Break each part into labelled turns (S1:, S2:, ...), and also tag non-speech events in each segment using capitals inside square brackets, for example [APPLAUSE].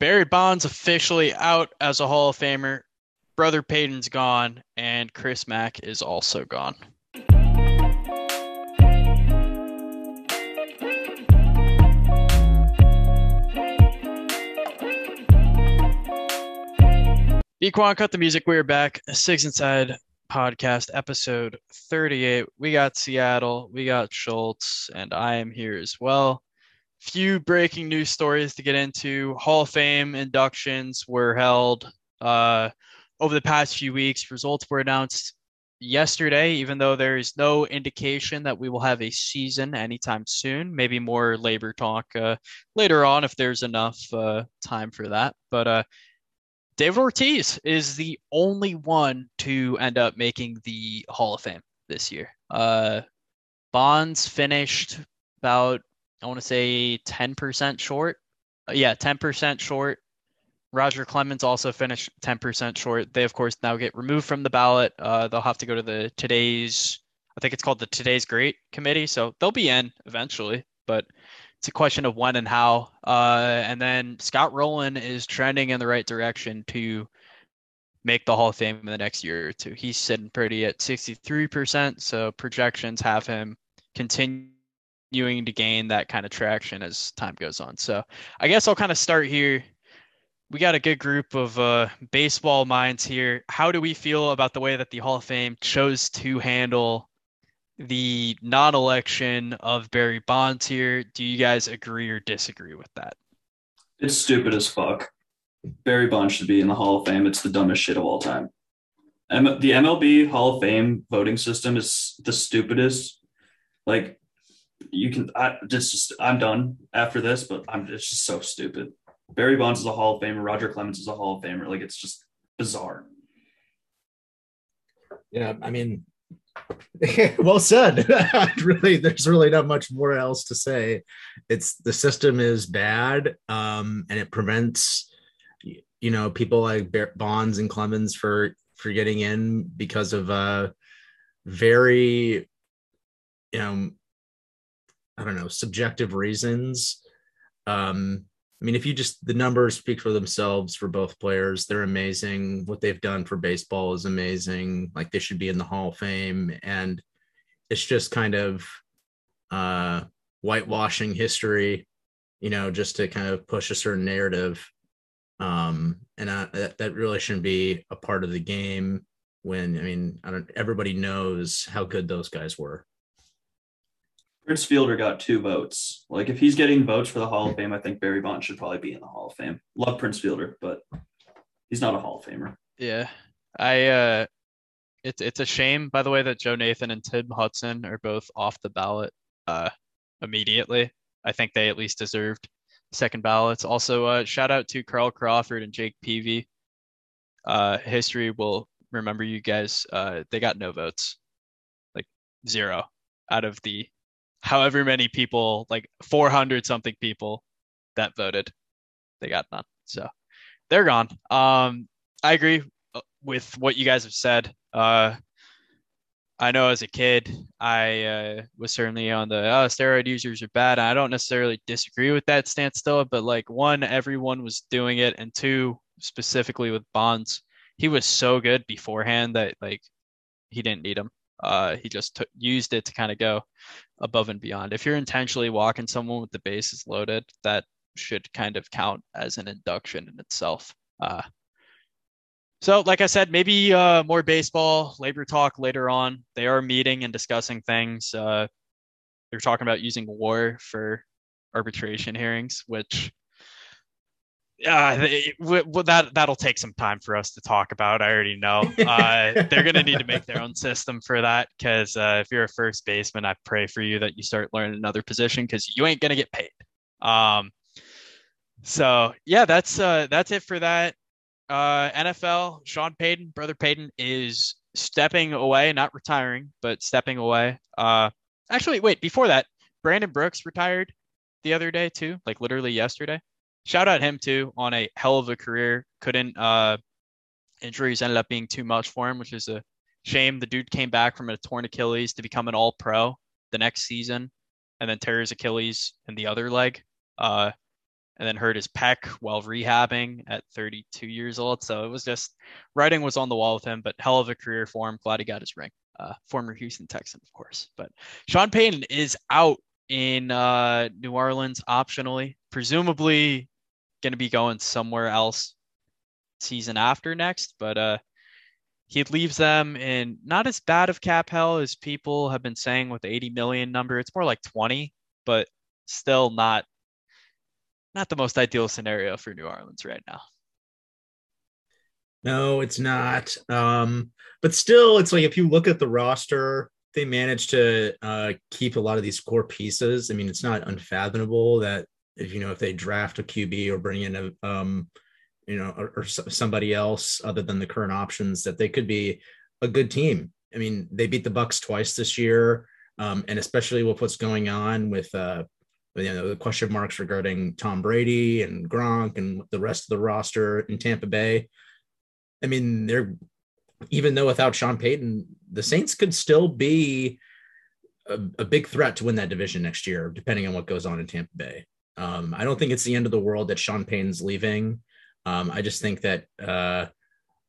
S1: Barry Bonds officially out as a Hall of Famer. Brother Payton's gone, and Chris Mack is also gone. Equan cut the music. We're back. Six Inside podcast, episode 38. We got Seattle, we got Schultz, and I am here as well. Few breaking news stories to get into. Hall of Fame inductions were held uh, over the past few weeks. Results were announced yesterday, even though there is no indication that we will have a season anytime soon. Maybe more labor talk uh, later on if there's enough uh, time for that. But uh, David Ortiz is the only one to end up making the Hall of Fame this year. Uh, Bonds finished about, I want to say 10% short. Uh, yeah, 10% short. Roger Clemens also finished 10% short. They, of course, now get removed from the ballot. Uh, they'll have to go to the today's, I think it's called the Today's Great Committee. So they'll be in eventually. But it's a question of when and how. Uh, and then Scott Rolen is trending in the right direction to make the Hall of Fame in the next year or two. He's sitting pretty at 63%. So projections have him continuing to gain that kind of traction as time goes on. So I guess I'll kind of start here. We got a good group of uh, baseball minds here. How do we feel about the way that the Hall of Fame chose to handle the non-election of Barry Bonds here. Do you guys agree or disagree with that?
S2: It's stupid as fuck. Barry Bonds should be in the Hall of Fame. It's the dumbest shit of all time. M- the MLB Hall of Fame voting system is the stupidest. Like, you can. I just. just I'm done after this, but I'm. It's just so stupid. Barry Bonds is a Hall of Famer. Roger Clemens is a Hall of Famer. Like, it's just bizarre.
S3: Yeah, I mean, [LAUGHS] well said. [LAUGHS] really, there's really not much more else to say. It's the system is bad, um, and it prevents, you know, people like Bonds and Clemens for for getting in because of uh, very, you know, I don't know, subjective reasons. Um, I mean, if you just the numbers speak for themselves for both players, they're amazing. What they've done for baseball is amazing. Like they should be in the Hall of Fame, and it's just kind of uh, whitewashing history, you know, just to kind of push a certain narrative. Um, and I, that that really shouldn't be a part of the game. When I mean, I don't. Everybody knows how good those guys were.
S2: Prince Fielder got two votes. Like if he's getting votes for the Hall of Fame, I think Barry Bonds should probably be in the Hall of Fame. Love Prince Fielder, but he's not a Hall of Famer.
S1: Yeah. I uh it's it's a shame by the way that Joe Nathan and Tim Hudson are both off the ballot uh immediately. I think they at least deserved second ballots. Also uh shout out to Carl Crawford and Jake Peavy. Uh history will remember you guys uh they got no votes. Like zero out of the however many people, like 400 something people that voted, they got none. So they're gone. Um, I agree uh, with what you guys have said. Uh, I know as a kid, I uh, was certainly on the oh, steroid users are bad. I don't necessarily disagree with that stance still, but like one, everyone was doing it, and two, specifically with Bonds, he was so good beforehand that like he didn't need him. Uh, he just t- used it to kind of go above and beyond. If you're intentionally walking someone with the bases loaded, that should kind of count as an induction in itself. Uh, so, like I said, maybe uh, more baseball, labor talk later on. They are meeting and discussing things. Uh, they're talking about using war for arbitration hearings, which uh, well, that that'll take some time for us to talk about. I already know [LAUGHS] uh, they're going to need to make their own system for that because uh, if you're a first baseman, I pray for you that you start learning another position because you ain't going to get paid. Um, so yeah, that's uh, that's it for that. Uh, NFL, Sean Payton, brother Payton, is stepping away, not retiring, but stepping away. Uh, actually, wait, before that, Brandon Brooks retired the other day too, like literally yesterday shout out him too on a hell of a career. Couldn't uh, injuries ended up being too much for him, which is a shame. The dude came back from a torn Achilles to become an All Pro the next season, and then tears Achilles in the other leg. Uh, and then hurt his pec while rehabbing at 32 years old. So it was just writing was on the wall with him, but hell of a career for him. Glad he got his ring. Uh, former Houston Texan, of course. But Sean Payton is out in uh, New Orleans optionally, presumably going to be going somewhere else season after next. But uh, he leaves them in not as bad of cap hell as people have been saying with the 80 million number. It's more like 20, but still not not the most ideal scenario for New Orleans right now.
S3: No, it's not. Um, but still, it's like if you look at the roster, they managed to uh, keep a lot of these core pieces. I mean, it's not unfathomable that if you know if they draft a QB or bring in a um, you know or, or somebody else other than the current options, that they could be a good team. I mean, they beat the Bucks twice this year, um, and especially with what's going on with uh, you know the question marks regarding Tom Brady and Gronk and the rest of the roster in Tampa Bay. I mean, they're even though without Sean Payton, the Saints could still be a, a, big threat to win that division next year, depending on what goes on in Tampa Bay. Um, I don't think it's the end of the world that Sean Payton's leaving. Um, I just think that uh,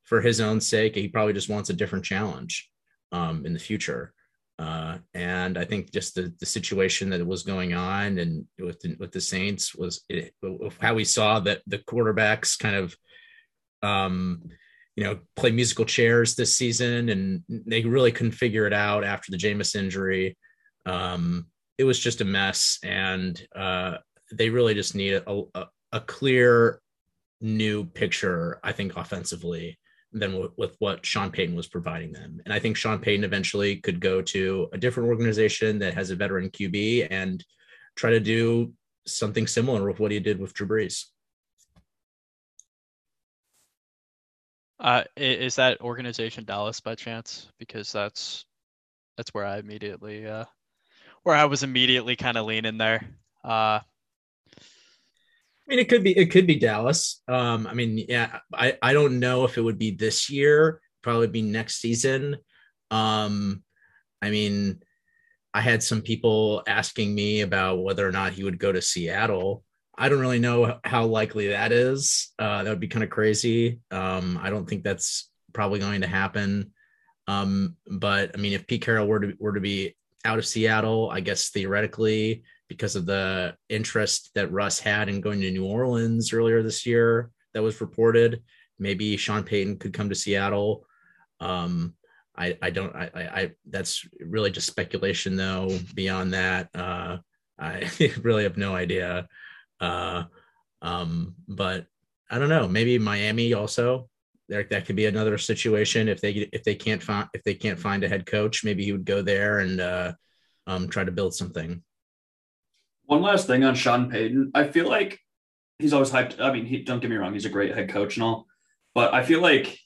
S3: for his own sake, he probably just wants a different challenge um, in the future. Uh, and I think just the, the situation that was going on and with the, with the Saints was it, how we saw that the quarterbacks kind of um, you know, play musical chairs this season, and they really couldn't figure it out after the Jameis injury. Um, it was just a mess, and uh, they really just need a, a, a, clear new picture, I think, offensively than w- with what Sean Payton was providing them. And I think Sean Payton eventually could go to a different organization that has a veteran QB and try to do something similar with what he did with Drew Brees.
S1: Uh, is that organization Dallas by chance? Because that's that's where I immediately uh, where I was immediately kind of leaning there. Uh, I
S3: mean, it could be it could be Dallas. Um, I mean, yeah, I I don't know if it would be this year. Probably be next season. Um, I mean, I had some people asking me about whether or not he would go to Seattle. I don't really know how likely that is. Uh, that would be kind of crazy. Um, I don't think that's probably going to happen. Um, but I mean, if Pete Carroll were to were to be out of Seattle, I guess theoretically, because of the interest that Russ had in going to New Orleans earlier this year, that was reported, maybe Sean Payton could come to Seattle. Um, I, I don't I, I that's really just speculation though. Beyond that, uh, I [LAUGHS] really have no idea. Uh, um, but I don't know. Maybe Miami also. There, that could be another situation if they if they can't find if they can't find a head coach. Maybe he would go there and uh, um, try to build something.
S2: One last thing on Sean Payton. I feel like he's always hyped. I mean, he, don't get me wrong, he's a great head coach and all, but I feel like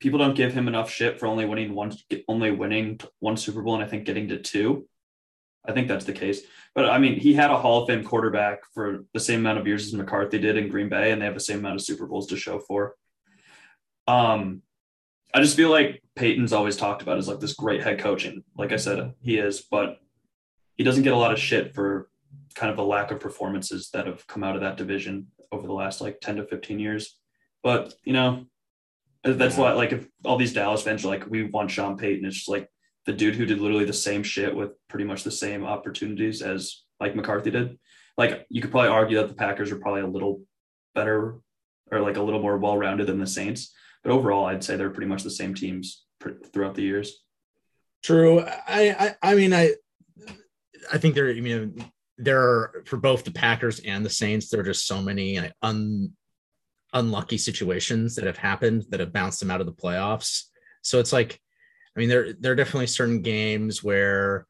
S2: people don't give him enough shit for only winning one, only winning one Super Bowl, and I think getting to two. I think that's the case. But I mean, he had a Hall of Fame quarterback for the same amount of years as McCarthy did in Green Bay, and they have the same amount of Super Bowls to show for. Um, I just feel like Payton's always talked about as like this great head coaching. Like I said, he is, but he doesn't get a lot of shit for kind of a lack of performances that have come out of that division over the last like 10 to 15 years. But, you know, that's why, like, if all these Dallas fans are like, we want Sean Payton, it's just like, the dude who did literally the same shit with pretty much the same opportunities as Mike McCarthy did. Like you could probably argue that the Packers are probably a little better or like a little more well-rounded than the Saints, but overall, I'd say they're pretty much the same teams throughout the years.
S3: True. I I, I mean I I think there. I mean there are for both the Packers and the Saints. There are just so many un, unlucky situations that have happened that have bounced them out of the playoffs. So it's like I mean, there there are definitely certain games where,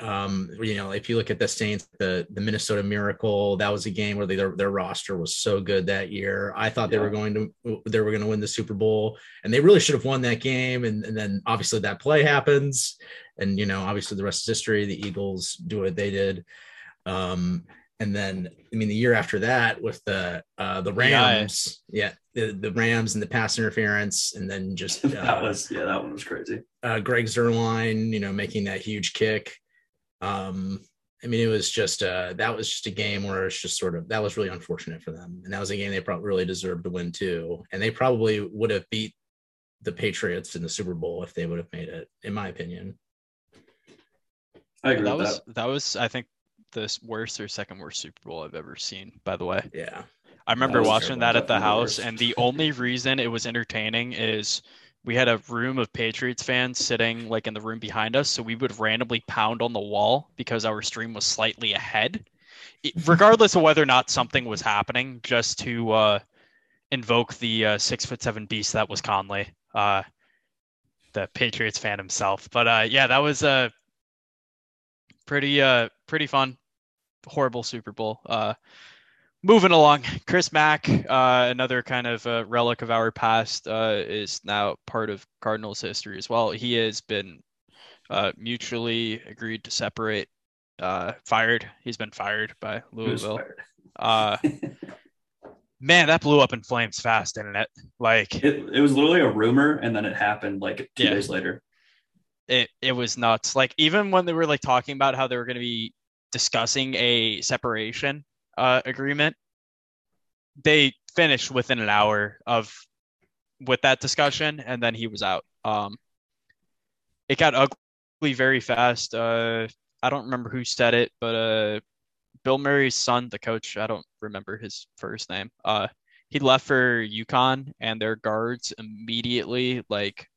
S3: um, you know, if you look at the Saints, the the Minnesota Miracle, that was a game where they, their their roster was so good that year. I thought they were going to they were going to win the Super Bowl, and they really should have won that game. And and then obviously that play happens, and you know, obviously the rest is history. The Eagles do what they did. Um, and then I mean the year after that with the uh the Rams, yeah, the, the Rams and the pass interference, and then just [LAUGHS] uh,
S2: that was yeah, that one was crazy.
S3: Uh, Greg Zuerlein, you know, making that huge kick. Um, I mean, it was just uh that was just a game where it's just sort of that was really unfortunate for them, and that was a game they probably really deserved to win too, and they probably would have beat the Patriots in the Super Bowl if they would have made it, in my opinion.
S2: I agree
S1: that
S2: with
S1: was
S2: that.
S1: that was I think the worst or second worst Super Bowl I've ever seen. By the way,
S3: Yeah,
S1: I remember
S2: was
S1: watching that at the house, and the only reason it was entertaining is we had a room of Patriots fans sitting like in the room behind us, so we would randomly pound on the wall because our stream was slightly ahead, it- [LAUGHS] regardless of whether or not something was happening, just to uh, invoke the uh, six foot seven beast that was Conley, uh, the Patriots fan himself. But uh, yeah, that was uh, pretty uh, pretty fun. Horrible Super Bowl. Uh, moving along, Chris Mack, uh, another kind of uh, relic of our past, uh, is now part of Cardinals history as well. He has been uh, mutually agreed to separate, uh, fired. He's been fired by Louisville.
S2: fired.
S1: Uh, [LAUGHS] man, that blew up in flames fast, didn't it? Like
S2: It, it was literally a rumor, and then it happened like two
S1: Yeah.
S2: days later.
S1: it it was nuts. Like even when they were like talking about how they were going to be discussing a separation uh, agreement, they finished within an hour of with that discussion, and then he was out. Um, it got ugly very fast. Uh, I don't remember who said it, but uh, Bill Murray's son, the coach, I don't remember his first name. Uh, he left for UConn, and their guards immediately like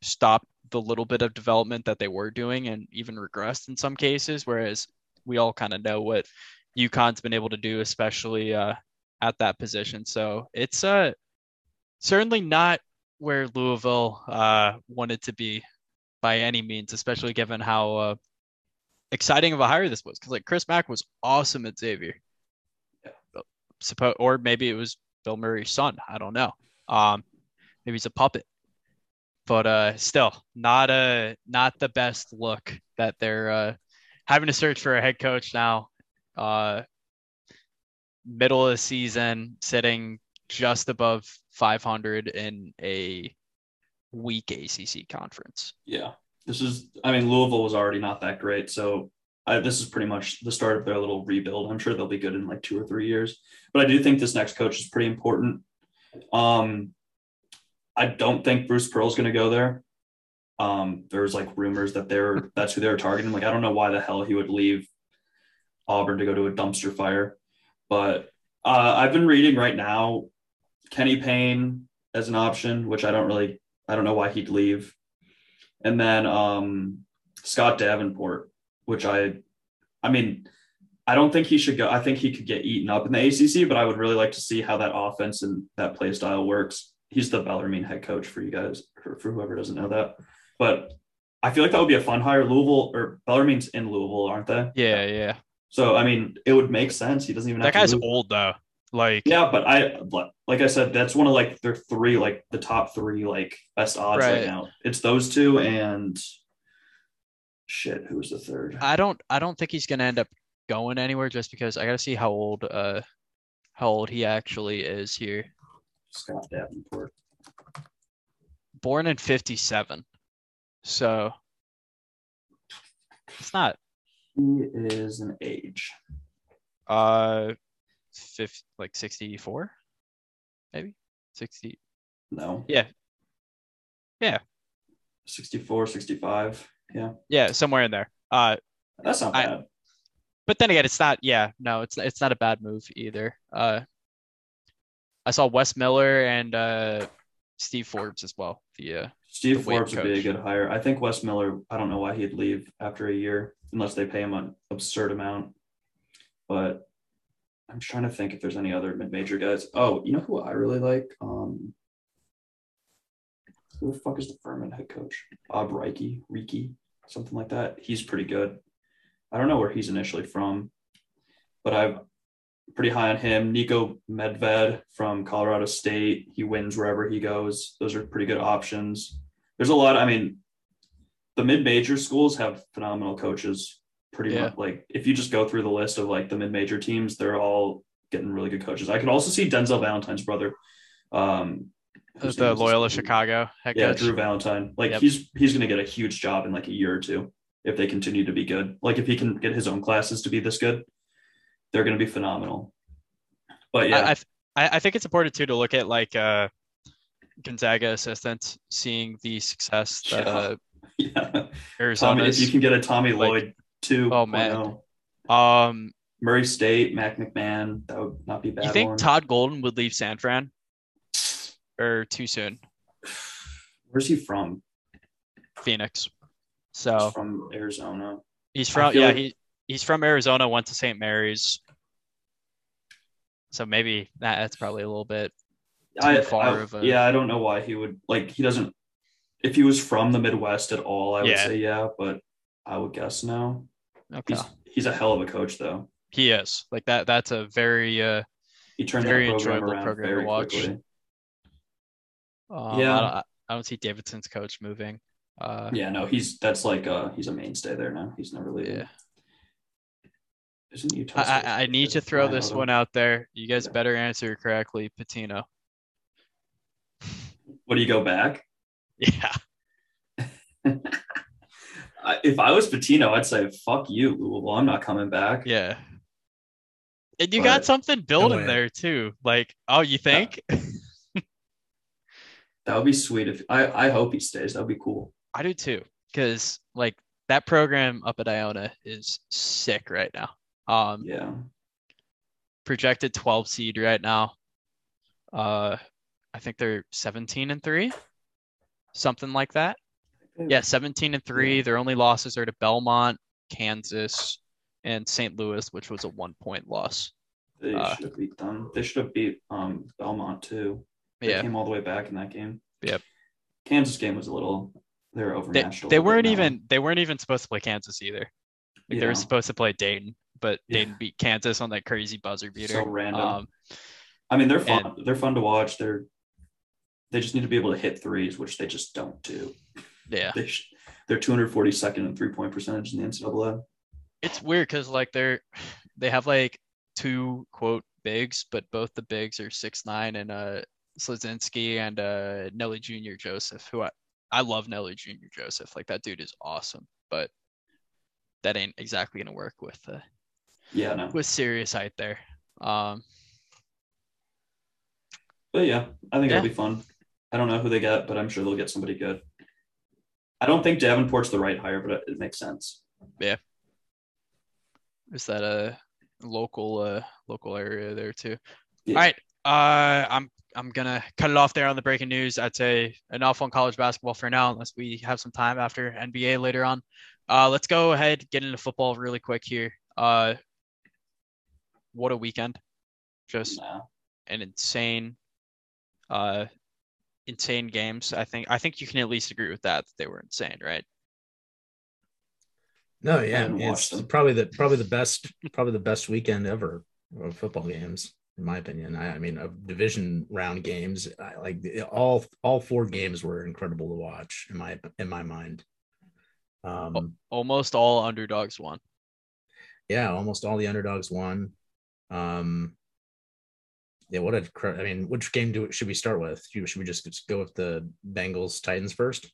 S1: stopped the little bit of development that they were doing, and even regressed in some cases. Whereas we all kind of know what UConn's been able to do, especially uh, at that position. So it's uh certainly not where Louisville uh, wanted to be by any means, especially given how uh, exciting of a hire this was. Because like Chris Mack was awesome at Xavier, Suppo- or maybe it was Bill Murray's son. I don't know. Um, maybe he's a puppet, but uh, still not a not the best look that they're uh, having to search for a head coach now. Uh, middle of the season, sitting just above 500 in a weak ACC conference.
S2: Yeah, this is. I mean, Louisville was already not that great, so I, this is pretty much the start of their little rebuild. I'm sure they'll be good in like two or three years, but I do think this next coach is pretty important. Um, I don't think Bruce Pearl's going to go there. Um, there's like rumors that they're that's who they're targeting. Like, I don't know why the hell he would leave Auburn to go to a dumpster fire, but uh, I've been reading right now Kenny Payne as an option, which I don't really, I don't know why he'd leave and then um, Scott Davenport, which I, I mean, I don't think he should go. I think he could get eaten up in the ACC, but I would really like to see how that offense and that play style works. He's the Bellarmine head coach for you guys, for, for whoever doesn't know that. But I feel like that would be a fun hire. Louisville or Bellarmine's in Louisville, aren't they?
S1: Yeah, yeah.
S2: So I mean, it would make sense. He doesn't even
S1: That
S2: have
S1: guy's old though. Like,
S2: Yeah, but I like I said, that's one of like their three, like the top three, like best odds right,
S1: Right.
S2: now. It's those two and shit. Who's the third?
S1: I don't, I don't think he's gonna end up going anywhere just because I gotta see how old, uh, how old he actually is here.
S2: Scott Davenport.
S1: Born in '57, so it's not
S2: He is an age.
S1: uh, fifth like 64, maybe 60.
S2: No.
S1: Yeah. Yeah.
S2: 64, 65. Yeah.
S1: Yeah, somewhere in there. Uh,
S2: That's not
S1: I-
S2: bad.
S1: but then again, it's not. Yeah, no, it's it's not a bad move either. Uh, I saw Wes Miller and uh, Steve Forbes as well. The uh,
S2: Steve Forbes would be a good hire. I think Wes Miller, I don't know why he'd leave after a year unless they pay him an absurd amount. But I'm trying to think if there's any other mid-major guys. Oh, you know who I really like? Um who the fuck is the Furman head coach? Bob Reiki, Reiki, something like that. He's pretty good. I don't know where he's initially from, but I'm pretty high on him. Niko Medved from Colorado State. He wins wherever he goes. Those are pretty good options. There's a lot. I mean, the mid-major schools have phenomenal coaches. Pretty
S1: Yeah.
S2: much like if you just go through the list of like the mid-major teams, they're all getting really good coaches. I could also see Denzel Valentine's brother. Um, name
S1: the Loyola. Chicago head
S2: Yeah,
S1: coach.
S2: Drew Valentine. Like
S1: Yep.
S2: he's he's gonna get a huge job in like a year or two. if they continue to be good. Like if he can get his own classes to be this good, they're going to be phenomenal. But yeah,
S1: I, I, th- I I think it's important too to look at like uh, Gonzaga assistants seeing the success that uh, [LAUGHS]
S2: yeah. Tommy, if you can get a Tommy
S1: like-
S2: Lloyd too.
S1: Oh, man. um,
S2: Murray State, Matt McMahon, that would not be bad.
S1: you think
S2: one.
S1: Todd Golden would leave San Fran or too soon?
S2: Where's he from?
S1: Phoenix.
S2: He's
S1: So
S2: from Arizona.
S1: he's from yeah
S2: like-
S1: he he's from Arizona. Went to St. Mary's. So maybe that, that's probably a little bit.
S2: I,
S1: far
S2: I-
S1: of a-
S2: yeah, I don't know why he would like. He doesn't. If he was from the Midwest at all, I would
S1: Yeah.
S2: say yeah, but I would guess no.
S1: Okay.
S2: He's he's a hell of a coach though.
S1: He is like that. That's a very uh,
S2: He turned
S1: Very
S2: program
S1: enjoyable
S2: around
S1: program to watch.
S2: quickly.
S1: um,
S2: Yeah.
S1: I don't, I don't see Davidson's coach moving. Uh,
S2: Yeah, no, he's that's like uh he's a mainstay there now. He's never leaving.
S1: Yeah.
S2: Isn't Utah?
S1: I, I, I need to throw this one out there. You guys
S2: Yeah.
S1: better answer correctly, Pitino.
S2: What do you go back?
S1: Yeah. [LAUGHS]
S2: If I was Pitino, I'd say fuck you, Louisville. I'm not coming back.
S1: Yeah. And you got something building
S3: way.
S1: there too. Like, oh, you think? [LAUGHS]
S2: That would be sweet if I I hope he stays. That'd be cool.
S1: I do too. Because like that program up at Iona is sick right now. Um
S2: Yeah.
S1: projected 12 seed right now. Uh I think they're 17 and 3. Something like that. Yeah, 17 and 3.
S2: Yeah.
S1: Their only losses are to Belmont, Kansas, and St. Louis, which was a one point loss.
S2: They
S1: Uh,
S2: should have beat them. They should have beat um Belmont too. They
S1: Yeah.
S2: came all the way back in that game.
S1: Yep.
S2: Kansas game was a little they were
S1: They, they weren't even they weren't even supposed to play Kansas either. Like they were supposed to play Dayton, but
S2: Yeah.
S1: Dayton beat Kansas on that crazy buzzer beater.
S2: so random.
S1: Um,
S2: I mean, they're fun. they're fun to watch. They're they just need to be able to hit threes, which they just don't do.
S1: yeah.
S2: They sh- they're 242nd in three point percentage in the NCAA.
S1: It's weird because like they're they have like two quote bigs, but both the bigs are six nine and uh Slazinski and uh Nelly Jr. Joseph, who I, I love Nelly Jr. Joseph. Like that dude is awesome, but that ain't exactly gonna work with uh,
S2: Yeah, no.
S1: with serious height there. Um
S2: But yeah, I think
S1: Yeah.
S2: it'll be fun. I don't know who they get, but I'm sure they'll get somebody good. I don't think Davenport's the right hire, but it, it makes sense. Yeah.
S1: Is that a local uh local area there too?
S2: Yeah.
S1: All right. Uh I'm I'm gonna cut it off there on the breaking news. I'd say enough on college basketball for now, unless we have some time after NBA later on. Uh let's go ahead, get into football really quick here. Uh what a weekend. Just
S2: Nah.
S1: an insane uh insane games. I think I think you can at least agree with that, that they were insane, right?
S3: No, yeah, it's
S2: them.
S3: probably the probably the best probably the best weekend ever of football games, in my opinion. I, I mean, of division round games, I, like all all four games were incredible to watch in my in my mind. Um,
S1: Almost all underdogs won.
S3: yeah, almost all the underdogs won. Um, yeah, what a cr- I mean, which game do should we start with? Should we just, go with the Bengals Titans first?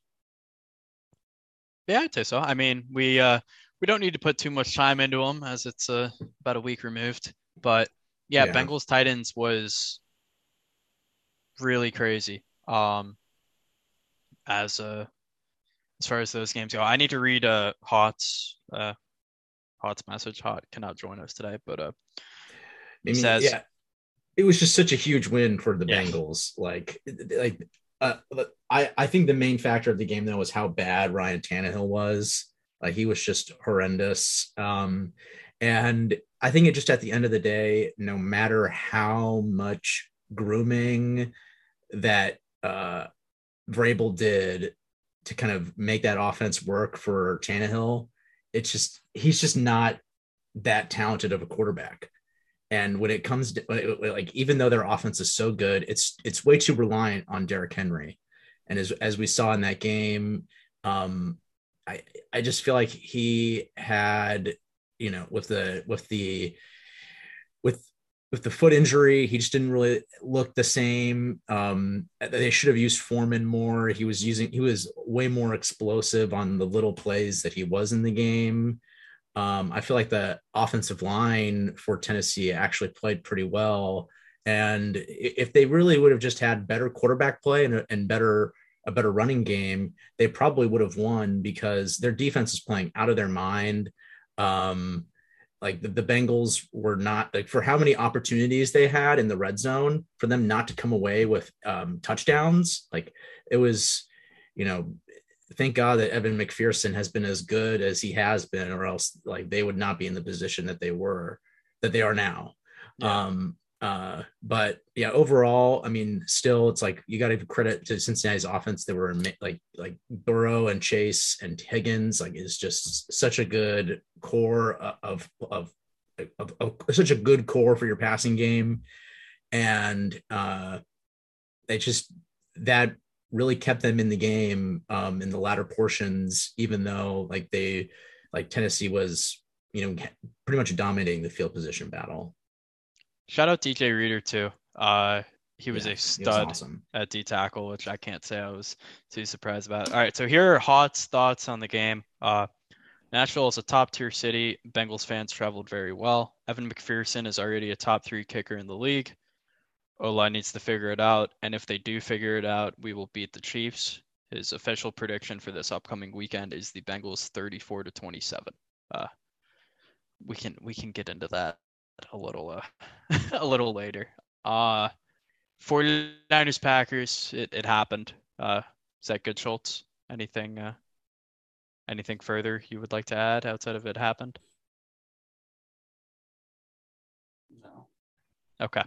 S1: Yeah, I'd say so. I mean, we uh we don't need to put too much time into them as it's uh, about a week removed. But yeah,
S3: Yeah.
S1: Bengals Titans was really crazy. Um, as uh as far as those games go, I need to read uh Hot's uh Hot's message. Hot cannot join us today, but uh
S3: I mean,
S1: says-
S3: yeah, it was just such a huge win for the
S1: Yeah.
S3: Bengals. Like, like uh, I I think the main factor of the game though was how bad Ryan Tannehill was. Like he was just horrendous. Um, and I think it just at the end of the day, no matter how much grooming that uh Vrabel did to kind of make that offense work for Tannehill, it's just he's just not that talented of a quarterback. And when it comes to like, even though their offense is so good, it's it's way too reliant on Derrick Henry. And as as we saw in that game, um, I I just feel like he had, you know, with the with the with with the foot injury, he just didn't really look the same. Um, they should have used Foreman more. He was using he was way more explosive on the little plays that he was in the game. Um, I feel like the offensive line for Tennessee actually played pretty well. And if they really would have just had better quarterback play and, and better a better running game, they probably would have won because their defense is playing out of their mind. Um, like the, the Bengals were not like for how many opportunities they had in the red zone for them not to come away with um, touchdowns. Like it was, you know, thank God that Evan McPherson has been as good as he has been, or else like they would not be in the position that they were, that they are now. Yeah. Um, uh, but yeah, overall, I mean, still, it's like you got to give credit to Cincinnati's offense. They were like like Burrow and Chase and Higgins. Like is just such a good core of of, of, of such a good core for your passing game, and uh, they just that really kept them in the game um, in the latter portions, even though like they like Tennessee was you know pretty much dominating the field position battle.
S1: Shout out DJ Reader too. Uh, he was yeah, a stud was awesome. at D tackle, which I can't say I was too surprised about. All right, so here are Hott's thoughts on the game. Uh, Nashville is a top tier city. Bengals fans traveled very well. Evan McPherson is already a top three kicker in the league. O needs to figure it out, and if they do figure it out, we will beat the Chiefs. His official prediction for this upcoming weekend is the Bengals 34 to 27. Uh, we can we can get into that a little uh, [LAUGHS] a little later. Uh 49ers Packers, it, it happened. Uh is that good Schultz? Anything uh anything further you would like to add outside of it happened?
S2: No.
S1: Okay.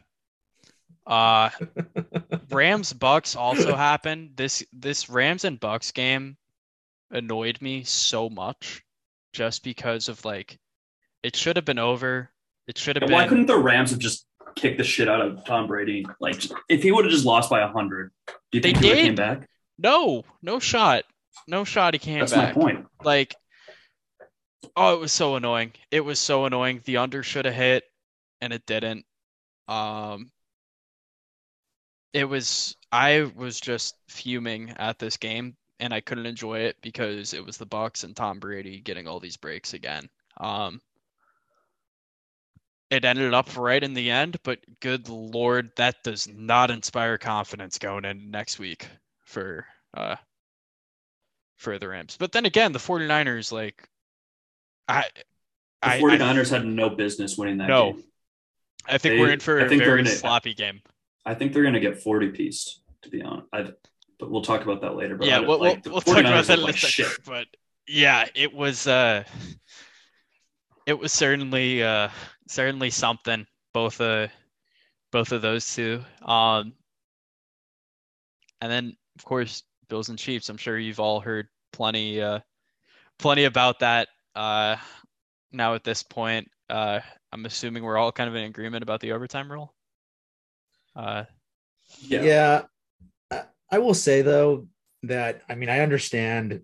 S1: Uh [LAUGHS] Rams Bucks also happened. This this Rams and Bucks game annoyed me so much just because of like it should have been over it should have been.
S2: Why couldn't the Rams have just kicked the shit out of Tom Brady? Like, if he would have just lost by hundred, do you think they he did. came back?
S1: No, no shot, no shot. He came
S2: That's
S1: back.
S2: That's my point.
S1: Like, oh, it was so annoying. It was so annoying. The under should have hit, and it didn't. Um, it was. I was just fuming at this game, and I couldn't enjoy it because it was the Bucks and Tom Brady getting all these breaks again. Um, it ended up right in the end, but good lord, that does not inspire confidence going in next week for uh for the Rams. But then again, the 49ers like I
S2: the 49ers I, had no business winning that no. game.
S1: I think they, we're in for I a very gonna, sloppy game.
S2: I think they're going to get 40 pieced, to be honest. I, but we'll talk about that later. But
S1: yeah, we'll, like, we'll, we'll talk about that like later. But yeah, it was uh, it was certainly uh, certainly something. Both uh both of those two. Um, and then of course Bills and Chiefs. I'm sure you've all heard plenty uh plenty about that. Uh, now at this point, uh, I'm assuming we're all kind of in agreement about the overtime rule. Uh,
S3: yeah. yeah. I will say though that I mean I understand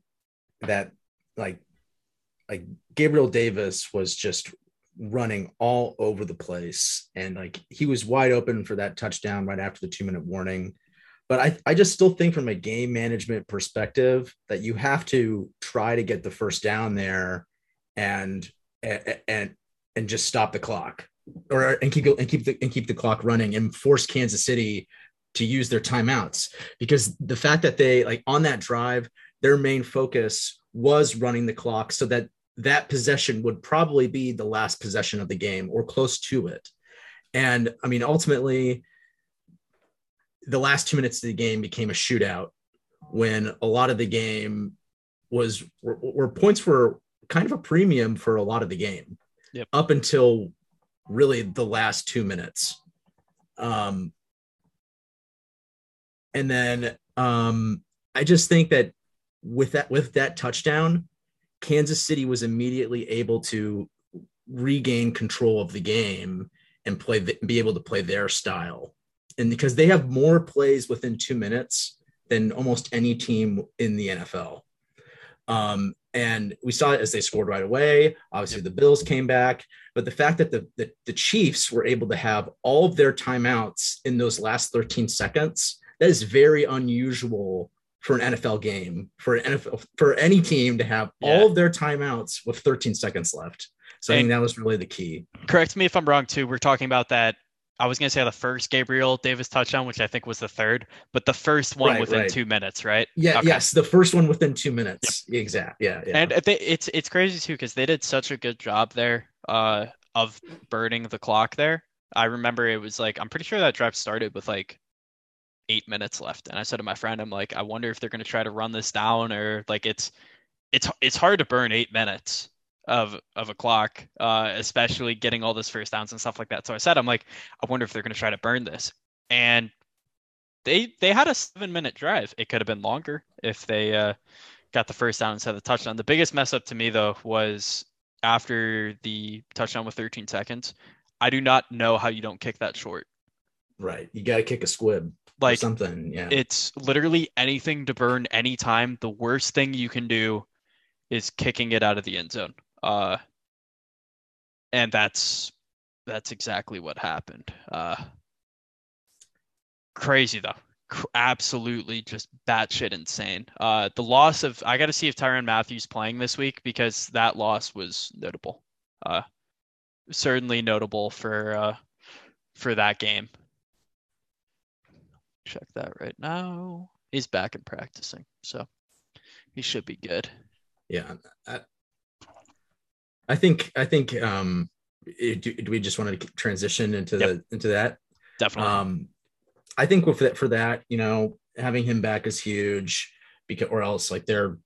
S3: that like like Gabriel Davis was just running all over the place and like he was wide open for that touchdown right after the two minute warning but I, I just still think from a game management perspective that you have to try to get the first down there and and and just stop the clock or and keep and keep the and keep the clock running and force Kansas City to use their timeouts because the fact that they like on that drive their main focus was running the clock so that that possession would probably be the last possession of the game or close to it. And I mean, ultimately, the last two minutes of the game became a shootout when a lot of the game was where, points were kind of a premium for a lot of the game
S1: yep.
S3: up until really the last two minutes. Um, and then um, I just think that with that with that touchdown, Kansas City was immediately able to regain control of the game and play the, be able to play their style. And because they have more plays within two minutes than almost any team in the NFL. Um, and we saw it as they scored right away. Obviously, the Bills came back, but the fact that the, the, the Chiefs were able to have all of their timeouts in those last 13 seconds, that is very unusual for an NFL game, for an NFL, for any team to have
S1: Yeah.
S3: all of their timeouts with 13 seconds left. So I think that was really the key.
S1: Correct me if I'm wrong too. We're talking about that. I was gonna say the first Gabriel Davis touchdown, which I think was the third, but the first one
S3: Right,
S1: within
S3: right.
S1: two minutes, right?
S3: Yeah,
S1: Okay.
S3: yes, the first one within two minutes. Exact. Yeah, yeah.
S1: And they, it's it's crazy too because they did such a good job there uh, of burning the clock there. I remember it was like I'm pretty sure that drive started with like eight minutes left, and I said to my friend, I'm like, I wonder if they're gonna try to run this down or like it's it's it's hard to burn eight minutes of of a clock, uh, especially getting all those first downs and stuff like that. So I said, I'm like, I wonder if they're gonna try to burn this, and they they had a seven minute drive. It could have been longer if they uh, got the first down instead of the touchdown. The biggest mess up to me though was after the touchdown with 13 seconds. I do not know how you don't kick that short.
S3: right. You got to kick a squib or
S1: Like
S3: something. Yeah.
S1: it's literally anything to burn anytime. The worst thing you can do is kicking it out of the end zone. Uh, and that's that's exactly what happened. Uh, crazy though, absolutely just batshit insane. Uh, the loss of I got to see if Tyrann Mathieu's playing this week because that loss was notable. Uh, certainly notable for uh, for that game. Check that right now. He's back and practicing, so he should be good.
S3: yeah. I think. I think. Um. Do, do we just want to transition into the into that?
S1: Definitely.
S3: Um, I think with that for that, you know, having him back is huge because, or else like their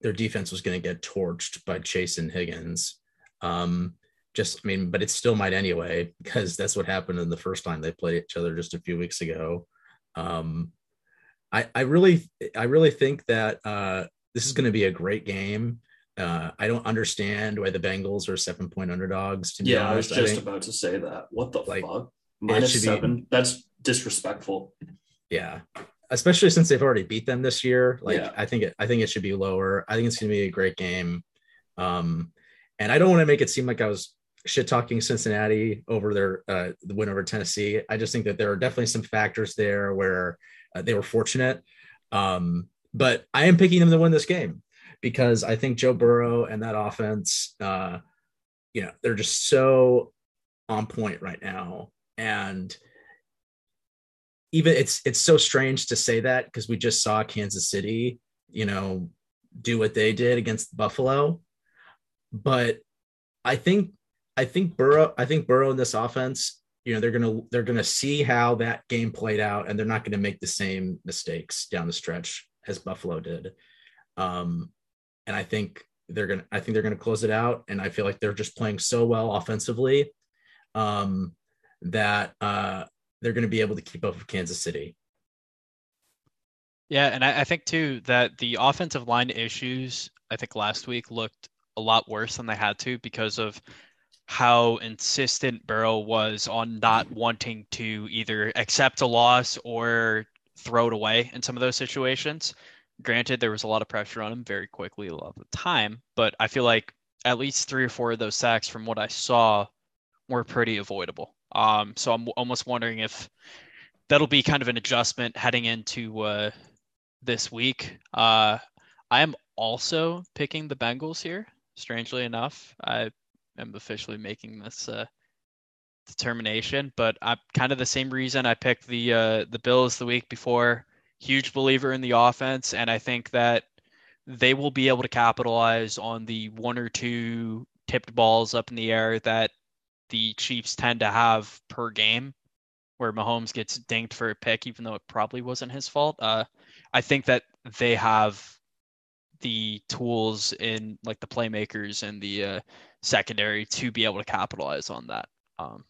S3: their defense was going to get torched by Chase and Higgins. Um, just I mean, but it still might anyway because that's what happened in the first time they played each other just a few weeks ago. Um, I I really I really think that uh, this is going to be a great game. Uh, I don't understand why the Bengals are seven point underdogs. To be
S2: Yeah, I was just
S3: think-
S2: about to say that. What the
S3: Like,
S2: fuck? Minus
S3: should be-
S2: seven. That's disrespectful.
S3: Yeah. Especially since they've already beat them this year. Like
S2: Yeah.
S3: I think it I think it should be lower. I think it's gonna be a great game. Um and I don't want to make it seem like I was shit talking Cincinnati over their uh the win over Tennessee. I just think that there are definitely some factors there where uh, they were fortunate. Um but I am picking them to win this game because I think Joe Burrow and that offense uh you know, they're just so on point right now and even it's it's so strange to say that because we just saw Kansas City, you know, do what they did against Buffalo. But I think I think Burrow I think Burrow in this offense, you know, they're gonna they're gonna see how that game played out, and they're not gonna make the same mistakes down the stretch as Buffalo did. Um, and I think they're gonna I think they're gonna close it out, and I feel like they're just playing so well offensively um, that uh, they're to be able to keep up with Kansas City.
S1: Yeah, and I, I think too that the offensive line issues, I think last week looked a lot worse than they had to because of how insistent Burrow was on not wanting to either accept a loss or throw it away in some of those situations. Granted, there was a lot of pressure on him very quickly a lot of the time, but I feel like at least three or four of those sacks from what I saw were pretty avoidable. Um, so I'm almost wondering if that'll be kind of an adjustment heading into uh, this week. Uh, I am also picking the Bengals here. Strangely enough, I am officially making this uh, determination, but I'm kind of the same reason I picked the uh, the Bills the week before. Huge believer in the offense, and I think that they will be able to capitalize on the one or two tipped balls up in the air that the Chiefs tend to have per game, where Mahomes gets dinged for a pick, even though it probably wasn't his fault. Uh, I think that they have the tools in like the playmakers and the uh, secondary to be able to capitalize on that. Um,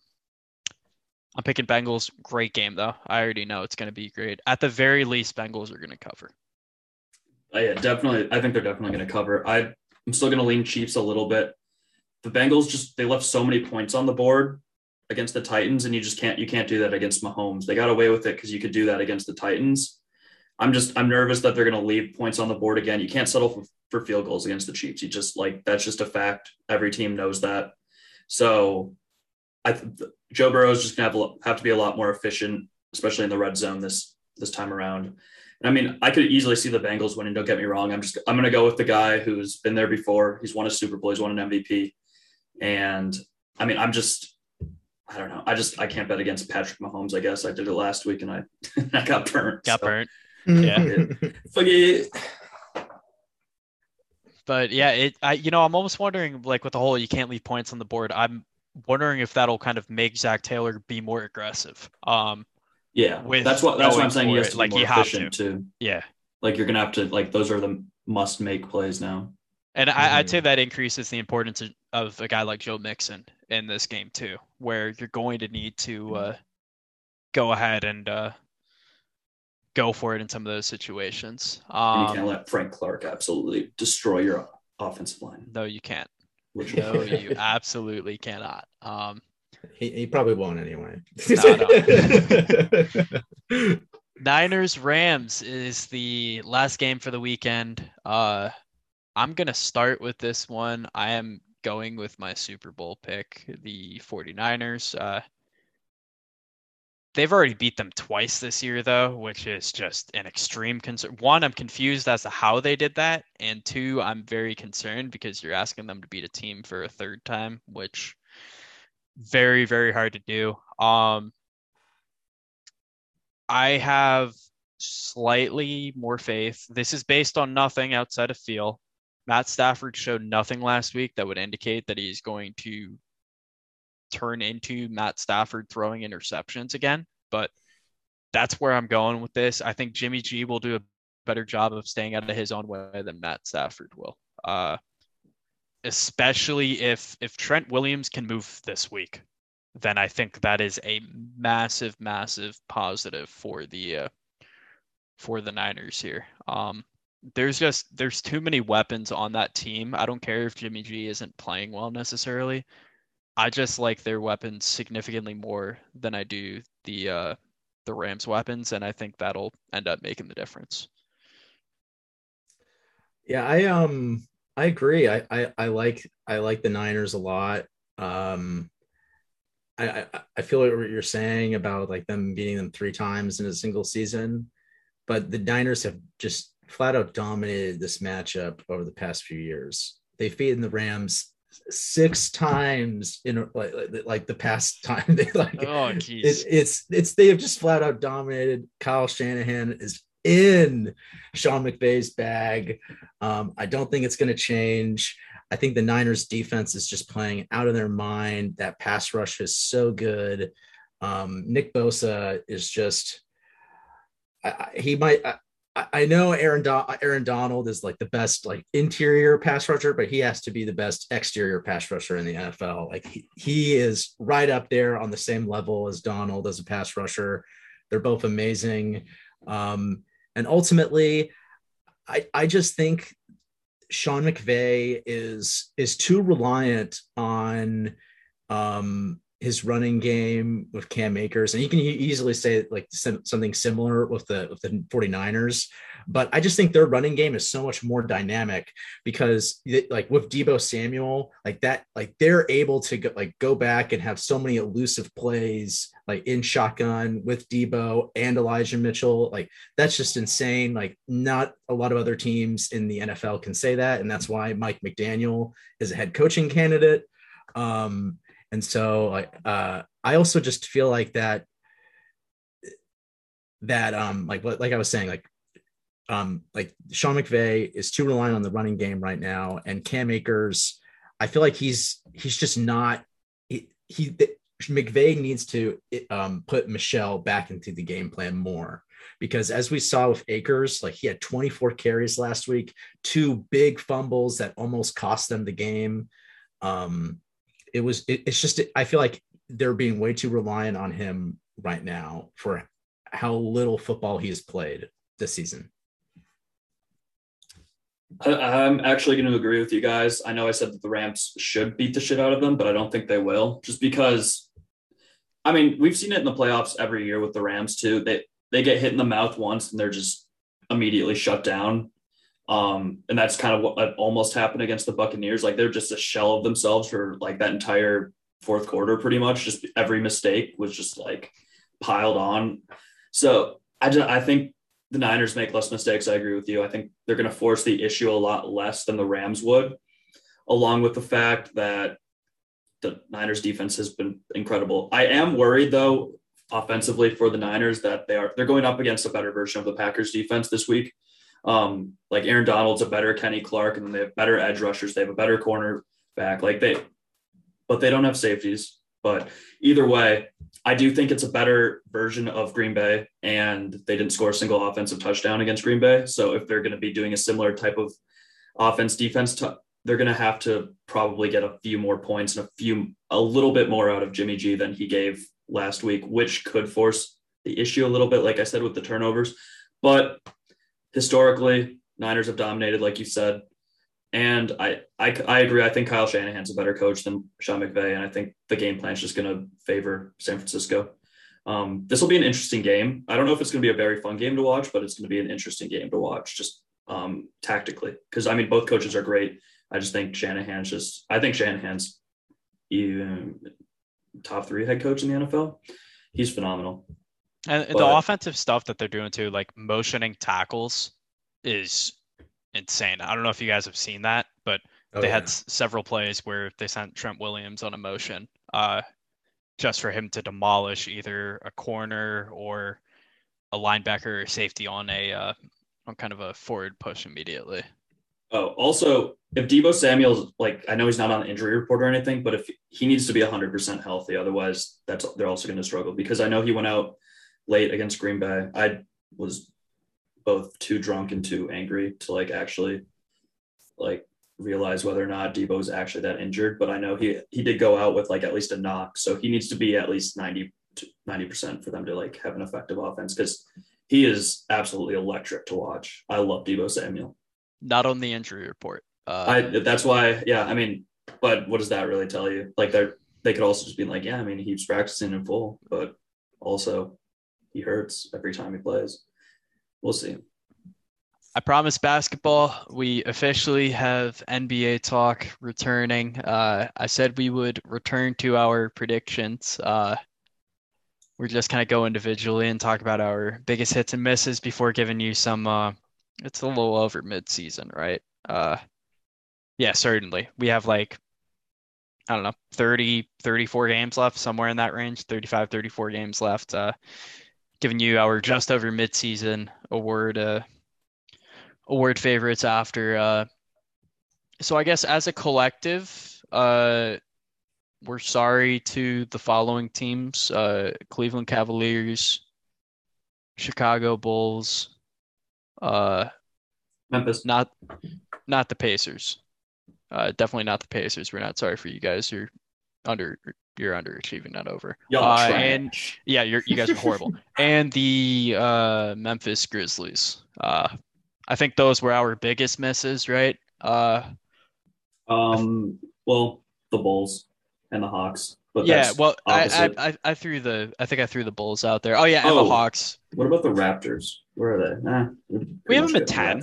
S1: I'm picking Bengals. Great game though. I already know it's going to be great. At the very least, Bengals are going to cover.
S2: Uh, yeah, definitely. I think they're definitely going to cover. I, I'm still going to lean Chiefs a little bit. The Bengals just they left so many points on the board against the Titans, and you just can't you can't do that against Mahomes. They got away with it because you could do that against the Titans. I'm just I'm nervous that they're going to leave points on the board again. You can't settle for, for field goals against the Chiefs. You just like that's just a fact. Every team knows that. So I Joe Burrow is just going to have have to be a lot more efficient, especially in the red zone this this time around. And I mean, I could easily see the Bengals winning. Don't get me wrong. I'm just I'm going to go with the guy who's been there before. He's won a Super Bowl. He's won an MVP. And I mean, I'm just I don't know. I just I can't bet against Patrick Mahomes. I guess I did it last week and I [LAUGHS] I got burnt.
S1: Got
S2: so.
S1: burnt. Mm-hmm. Yeah.
S2: Forget.
S1: But yeah, it I you know, I'm almost wondering like with the whole you can't leave points on the board. I'm wondering if that'll kind of make Zac Taylor be more aggressive. Um
S2: Yeah,
S1: with
S2: that's what that's what I'm saying. He has to be
S1: Like,
S2: more
S1: you have
S2: efficient
S1: to.
S2: too.
S1: yeah.
S2: Like you're gonna have to like those are the must make plays now.
S1: And I, I'd
S3: Mhm.
S1: say that increases the importance of, of a guy like Joe Mixon in this game too, where you're going to need to uh, go ahead and uh, go for it in some of those situations.
S2: And you can't
S1: Um,
S2: let Frank Clark absolutely destroy your offensive line.
S1: no, you can't.
S2: Which
S1: No, you absolutely cannot. Um,
S3: he, he probably won't anyway. [LAUGHS]
S1: Niners Rams is the last game for the weekend. Uh, I'm going to start with this one. I am going with my Super Bowl pick, the 49ers. Uh, they've already beat them twice this year, though, which is just an extreme concern. One, I'm confused as to how they did that. And two, I'm very concerned because you're asking them to beat a team for a third time, which very, very hard to do. Um, I have slightly more faith. This is based on nothing outside of feel. Matt Stafford showed nothing last week that would indicate that he's going to turn into Matt Stafford throwing interceptions again, but that's where I'm going with this. I think Jimmy G will do a better job of staying out of his own way than Matt Stafford will. Uh, especially if if Trent Williams can move this week then I think that is a massive, massive positive for the uh, for the Niners here. Um, there's just there's too many weapons on that team. I don't care if Jimmy G isn't playing well necessarily. I just like their weapons significantly more than I do the uh, the Rams' weapons, and I think that'll end up making the difference.
S3: Yeah, I um I agree. I I, I like I like the Niners a lot. Um I, I I feel like what you're saying about like them beating them three times in a single season, but the Niners have just flat out dominated this matchup over the past few years. They've beaten the Rams six times in like like, like the past time [LAUGHS] they like
S1: Oh,
S3: it, it's it's they have just flat out dominated. Kyle Shanahan is in Sean McVay's bag. Um, I don't think it's going to change. I think the Niners defense is just playing out of their mind. That pass rush is so good. Um, Nick Bosa is just I, I- he might. I, I know Aaron Aaron Donald is like the best like interior pass rusher, but he has to be the best exterior pass rusher in the NFL. Like he, he is right up there on the same level as Donald as a pass rusher. They're both amazing. Um, and ultimately, I I just think Sean McVay is is too reliant on um his running game with Cam Akers, and you can easily say like something similar with the with the 49ers. But I just think their running game is so much more dynamic because like with Deebo Samuel, like that, like they're able to go, like go back and have so many elusive plays like in shotgun with Deebo and Elijah Mitchell. Like that's just insane. Like not a lot of other teams in the NFL can say that, and that's why Mike McDaniel is a head coaching candidate. Um, and so uh i also just feel like that that um like what like i was saying like um like sean mcvay is too reliant on the running game right now and cam akers i feel like he's he's just not he, he mcvay needs to um put Michel back into the game plan more. Because as we saw with akers like he had 24 carries last week two big fumbles that almost cost them the game. Um it was it, it's just i feel like they're being way too reliant on him right now for how little football he has played this season
S2: I, I'm actually going to agree with you guys. I know I said that the Rams should beat the shit out of them, but I don't think they will. Just because, I mean, we've seen it in the playoffs every year with the Rams too. They they get hit in the mouth once and they're just immediately shut down. Um, and that's kind of what almost happened against the Buccaneers. Like they're just a shell of themselves for like that entire fourth quarter, pretty much. Just every mistake was just like piled on. So I just I think the Niners make less mistakes. I agree with you. I think they're going to force the issue a lot less than the Rams would, along with the fact that the Niners defense has been incredible. I am worried though offensively for the Niners that they are they're going up against a better version of the Packers defense this week. Um, like Aaron Donald's a better Kenny Clark, and then they have better edge rushers. They have a better corner back. Like they, but they don't have safeties. But either way, I do think it's a better version of Green Bay, and they didn't score a single offensive touchdown against Green Bay. So if they're going to be doing a similar type of offense defense, t- they're going to have to probably get a few more points and a few a little bit more out of Jimmy G than he gave last week, which could force the issue a little bit, like I said with the turnovers. But historically, Niners have dominated, like you said. And I, I, I agree. I think Kyle Shanahan's a better coach than Sean McVay, and I think the game plan is just going to favor San Francisco. Um, this will be an interesting game. I don't know if it's going to be a very fun game to watch, but it's going to be an interesting game to watch, just um, tactically. Because I mean, both coaches are great. I just think Shanahan's just. I think Shanahan's even top three head coach in the NFL. He's phenomenal.
S1: And but, the offensive stuff that they're doing too, like motioning tackles, is insane. I don't know if you guys have seen that, but oh, they yeah. had s- several plays where they sent Trent Williams on a motion, uh, just for him to demolish either a corner or a linebacker or safety on a uh, on kind of a forward push immediately.
S2: Oh, also, if Deebo Samuel's like, I know he's not on the injury report or anything, but if he needs to be 100% healthy, otherwise, that's they're also going to struggle because I know he went out late against Green Bay. I was both too drunk and too angry to like actually like realize whether or not Deebo's actually that injured, but I know he he did go out with like at least a knock, so he needs to be at least 90 90% for them to like have an effective offense because he is absolutely electric to watch. I love Deebo Samuel.
S1: Not on the injury report.
S2: Uh, I that's why, yeah. I mean, but what does that really tell you? Like they they could also just be like, yeah, I mean, he's practicing in full, but also he hurts every time he plays we'll see.
S1: I promise basketball. We officially have NBA talk returning. Uh, I said we would return to our predictions. Uh, we're just kind of go individually and talk about our biggest hits and misses before giving you some. Uh, it's a little over mid-season, right? Uh, yeah, certainly. We have like I don't know, 30, 34 games left, somewhere in that range, 35, 34 games left. Giving you our just over midseason award uh, award favorites after. Uh, so I guess as a collective, uh, we're sorry to the following teams: uh, Cleveland Cavaliers, Chicago Bulls, uh,
S2: Memphis.
S1: Not not the Pacers. Uh, definitely not the Pacers. We're not sorry for you guys. You're under you're underachieving, not over.
S2: Uh,
S1: and yeah, you're you guys are horrible. [LAUGHS] and the uh, Memphis Grizzlies. Uh, I think those were our biggest misses, right? Uh,
S2: um. Well, the Bulls and the Hawks.
S1: But yeah, well, I, I, I threw the I think I threw the Bulls out there. Oh yeah, and oh, the Hawks.
S2: What about the Raptors? Where are they? Nah,
S1: we have them at ten,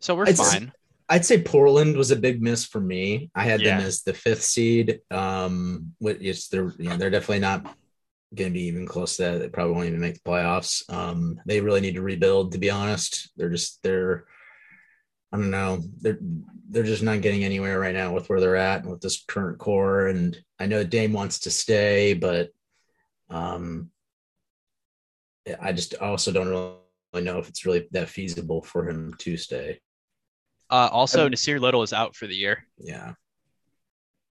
S1: so we're it's, fine.
S3: I'd say Portland was a big miss for me. I had yeah. them as the fifth seed. Um, which they're you know they're definitely not going to be even close to that. They probably won't even make the playoffs. Um, they really need to rebuild. To be honest, they're just they're I don't know they're they're just not getting anywhere right now with where they're at and with this current core. And I know Dame wants to stay, but um, I just also don't really know if it's really that feasible for him to stay.
S1: Uh, also, I, Nassir Little is out for the year.
S3: Yeah.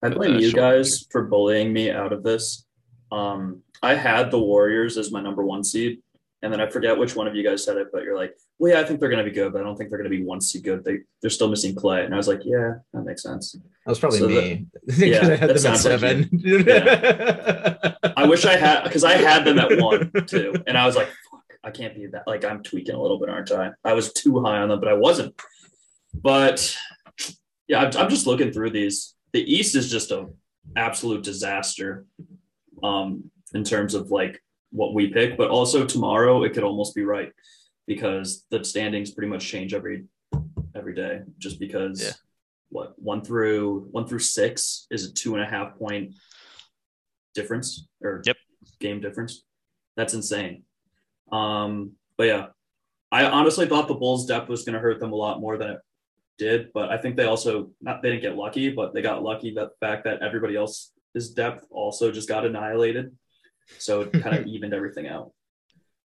S2: I blame you guys for bullying me out of this. Um, I had the Warriors as my number one seed, and then I forget which one of you guys said it, but you're like, "Well, yeah, I think they're going to be good, but I don't think they're going to be one seed good. They they're still missing Clay." And I was like, "Yeah, that makes sense." That
S3: was probably so me. That, [LAUGHS] yeah,
S2: I had them at seven. Like [LAUGHS] yeah. I wish I had because I had them at one too, and I was like, "Fuck, I can't be that." Like I'm tweaking a little bit, aren't I? I was too high on them, but I wasn't. But yeah, I'm, I'm just looking through these. The East is just a absolute disaster um, in terms of like what we pick, but also tomorrow it could almost be right. because the standings pretty much change every every day. Just because
S1: Yeah.
S2: what one through one through six is a two and a half point difference or
S1: Yep.
S2: game difference. That's insane. Um, but yeah, I honestly thought the Bulls' depth was going to hurt them a lot more than it did. But I think they also not they didn't get lucky, but they got lucky that the fact that everybody else's depth also just got annihilated, so it kind of [LAUGHS] evened everything out.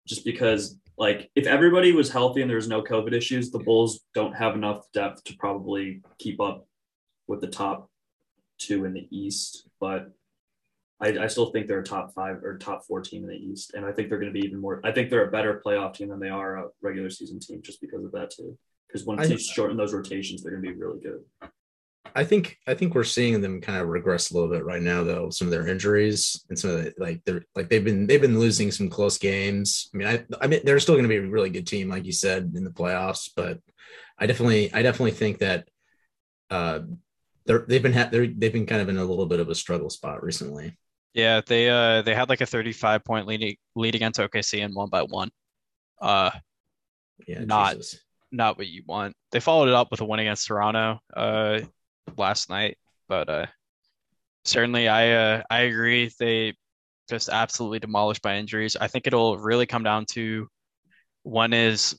S2: Just because, like, if everybody was healthy and there was no COVID issues, the Bulls don't have enough depth to probably keep up with the top two in the East. But I, I still think they're a top five or top four team in the East, and I think they're going to be even more. I think they're a better playoff team than they are a regular season team, just because of that too. Because when
S3: I-
S2: teams shorten those rotations, they're going to be really good.
S3: I think I think we're seeing them kind of regress a little bit right now, though. Some of their injuries and some of the like they're like they've been they've been losing some close games. I mean, I I mean they're still going to be a really good team, like you said, in the playoffs. But I definitely I definitely think that uh they're they've been ha- they're, they've been kind of in a little bit of a struggle spot recently.
S1: Yeah, they uh they had like a 35 point lead lead against OKC and one by one. Uh
S3: Yeah,
S1: Not-
S3: Jesus.
S1: Not what you want. They followed it up with a win against Toronto uh last night, but uh certainly I uh I agree they just absolutely demolished by injuries. I think it'll really come down to when is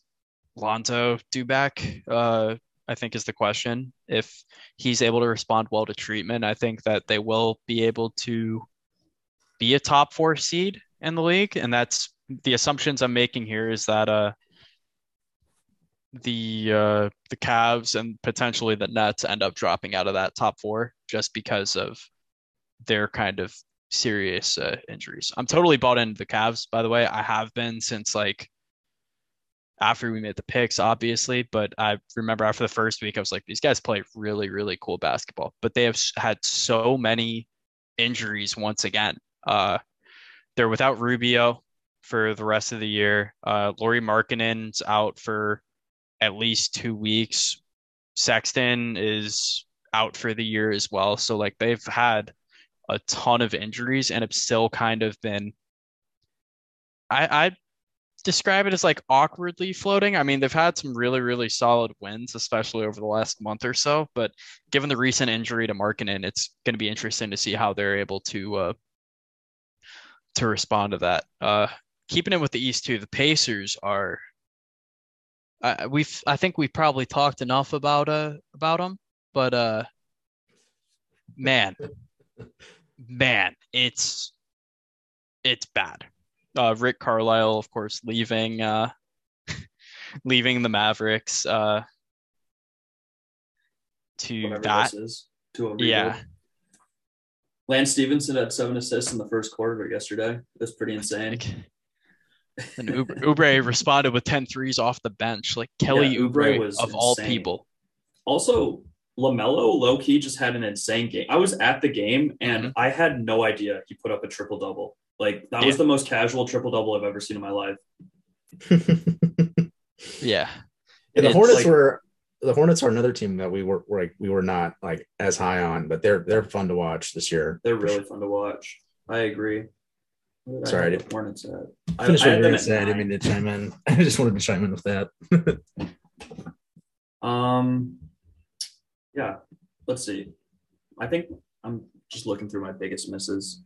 S1: Lonzo due back? Uh I think is the question. If he's able to respond well to treatment, I think that they will be able to be a top four seed in the league. And that's the assumptions I'm making here is that uh the uh the Cavs and potentially the Nets end up dropping out of that top four just because of their kind of serious uh, injuries. I'm totally bought into the Cavs, by the way. I have been since like after we made the picks, obviously, but I remember after the first week, I was like, these guys play really, really cool basketball, but they have had so many injuries once again. Uh, they're without Rubio for the rest of the year. Uh, Lauri Markkanen's out for at least two weeks. Sexton is out for the year as well. So like they've had a ton of injuries and have still kind of been I I describe it as like awkwardly floating. I mean, they've had some really, really solid wins, especially over the last month or so. But given the recent injury to Markkanen, it's going to be interesting to see how they're able to uh, to respond to that. Uh, keeping it with the East too, the Pacers are. I we've I think we probably talked enough about uh about them, but uh, man, man, it's it's bad. Uh, Rick Carlisle, of course, leaving uh, [LAUGHS] leaving the Mavericks uh, to
S2: Whatever
S1: that.
S2: is to.
S1: Yeah,
S2: Lance Stephenson had seven assists in the first quarter yesterday. That's pretty insane.
S1: Like, and Oubre, Oubre responded with 10 threes off the bench. Like Kelly
S2: Yeah, Oubre
S1: Oubre,
S2: was
S1: of all people.
S2: Also, Lamelo low key just had an insane game. I was at the game and
S1: Mhm.
S2: I had no idea he put up a triple double. Like that was the most casual triple double I've ever seen in my life. [LAUGHS]
S1: Yeah, And
S3: the
S2: It's
S3: Hornets
S2: like-
S3: were the Hornets are another team that we were, were like we were not like as high on, but they're they're fun to watch this year.
S2: They're really fun to watch. I agree. Where did I
S3: Sorry, I
S2: have
S3: didn't-
S2: the Hornets at. I,
S3: Finish
S2: I
S3: what
S2: had
S3: you
S2: them
S3: were
S2: at
S3: saying. I didn't mean to chime in. [LAUGHS] I just wanted to chime in with that. [LAUGHS]
S2: Um, yeah. Let's see. I think I'm just looking through my biggest misses.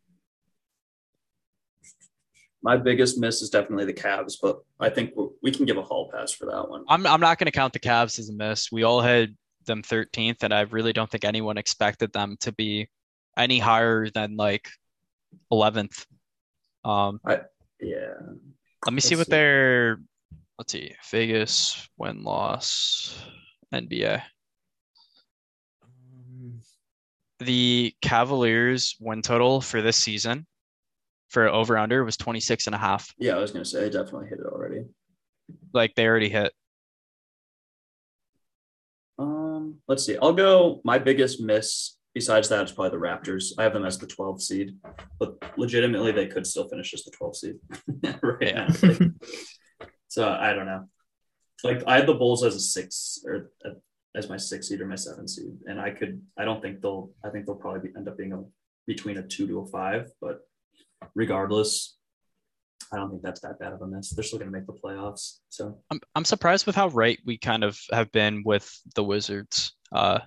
S2: My biggest miss is definitely the Cavs, but I think we we can give a hall pass for that one.
S1: I'm I'm not going to count the Cavs as a miss. We all had them 13th, and I really don't think anyone expected them to be any higher than like 11th. Um,
S2: Yeah.
S1: let me see
S2: Let's
S1: what
S2: see.
S1: their let's see Vegas win loss NBA. The Cavaliers win total for this season for over under was 26 and a half.
S2: Yeah, I was gonna say I definitely hit it already.
S1: Like they already hit.
S2: Um, let's see. I'll go. My biggest miss besides that, it's probably the Raptors. I have them as the 12th seed, but legitimately they could still finish as the 12th seed [LAUGHS] right now. Like, so I don't know. Like I had the Bulls as a six or a, as my six seed or my seven seed, and I could. I don't think they'll. I think they'll probably be, end up being a between a two to a five, but regardless, I don't think that's that bad of a miss. They're still going to make the playoffs. So
S1: I'm I'm surprised with how right we kind of have been with the Wizards. Uh,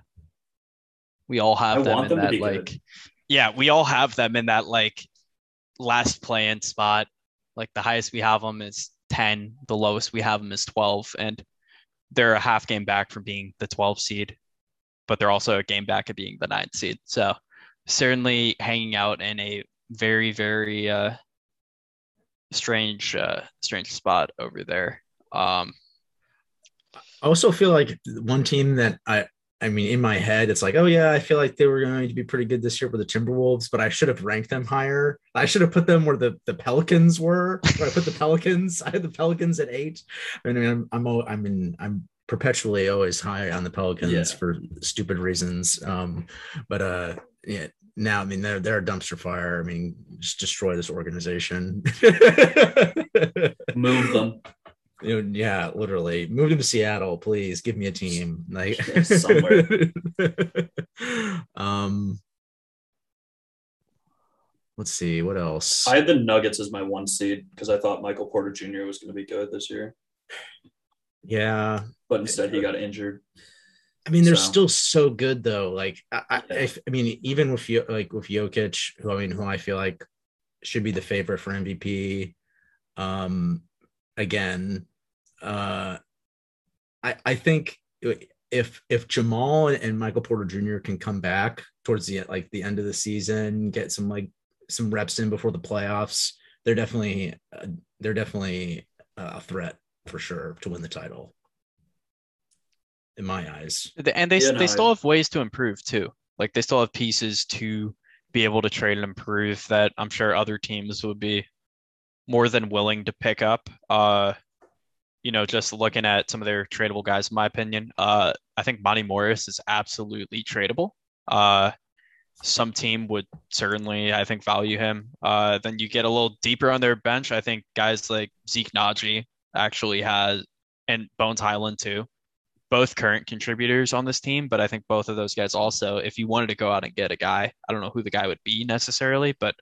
S1: we all have
S2: I
S1: them
S2: want
S1: in
S2: them to
S1: that
S2: be
S1: like,
S2: good.
S1: yeah, we all have them in that like last play-in spot. Like the highest we have them is 10, the lowest we have them is 12, and they're a half game back from being the 12 seed, but they're also a game back of being the ninth seed. So certainly hanging out in a very very uh strange uh strange spot over there. Um
S3: I also feel like one team that I I mean in my head it's like oh yeah I feel like they were going to be pretty good this year with the Timberwolves but I should have ranked them higher. I should have put them where the the Pelicans were. Where I put the Pelicans. [LAUGHS] I had the Pelicans at 8. I mean I'm I'm I'm in I'm perpetually always high on the Pelicans
S2: Yeah.
S3: for stupid reasons. Um but uh yeah now I mean they're they're a dumpster fire. I mean just destroy this organization. [LAUGHS]
S2: move them.
S3: Yeah, literally. Move them to Seattle, please. Give me a team. Like [LAUGHS]
S2: somewhere. [LAUGHS]
S3: um let's see what else.
S2: I had the Nuggets as my one seed because I thought Michael Porter Jr. was going to be good this year,
S3: yeah.
S2: but instead he got injured.
S3: I mean, they're
S2: So-
S3: still so good though. Like I, I,
S2: Yeah.
S3: if, I mean, even with like with Jokic, who I mean, who I feel like should be the favorite for MVP. Um, again, uh, I I think if if Jamal and Michael Porter Jr. can come back towards the like the end of the season, get some like some reps in before the playoffs, they're definitely uh, they're definitely a threat for sure to win the title. In my eyes.
S1: And they
S2: Yeah,
S1: they
S2: no,
S1: still
S2: I-
S1: have ways to improve too. Like they still have pieces to be able to trade and improve that I'm sure other teams would be more than willing to pick up. Uh, you know, just looking at some of their tradable guys, in my opinion, uh, I think Monte Morris is absolutely tradable. Uh, some team would certainly, I think, value him. Uh, then you get a little deeper on their bench. I think guys like Zeke Nnaji actually has, and Bones Hyland too both current contributors on this team, but I think both of those guys also, if you wanted to go out and get a guy, I don't know who the guy would be necessarily, but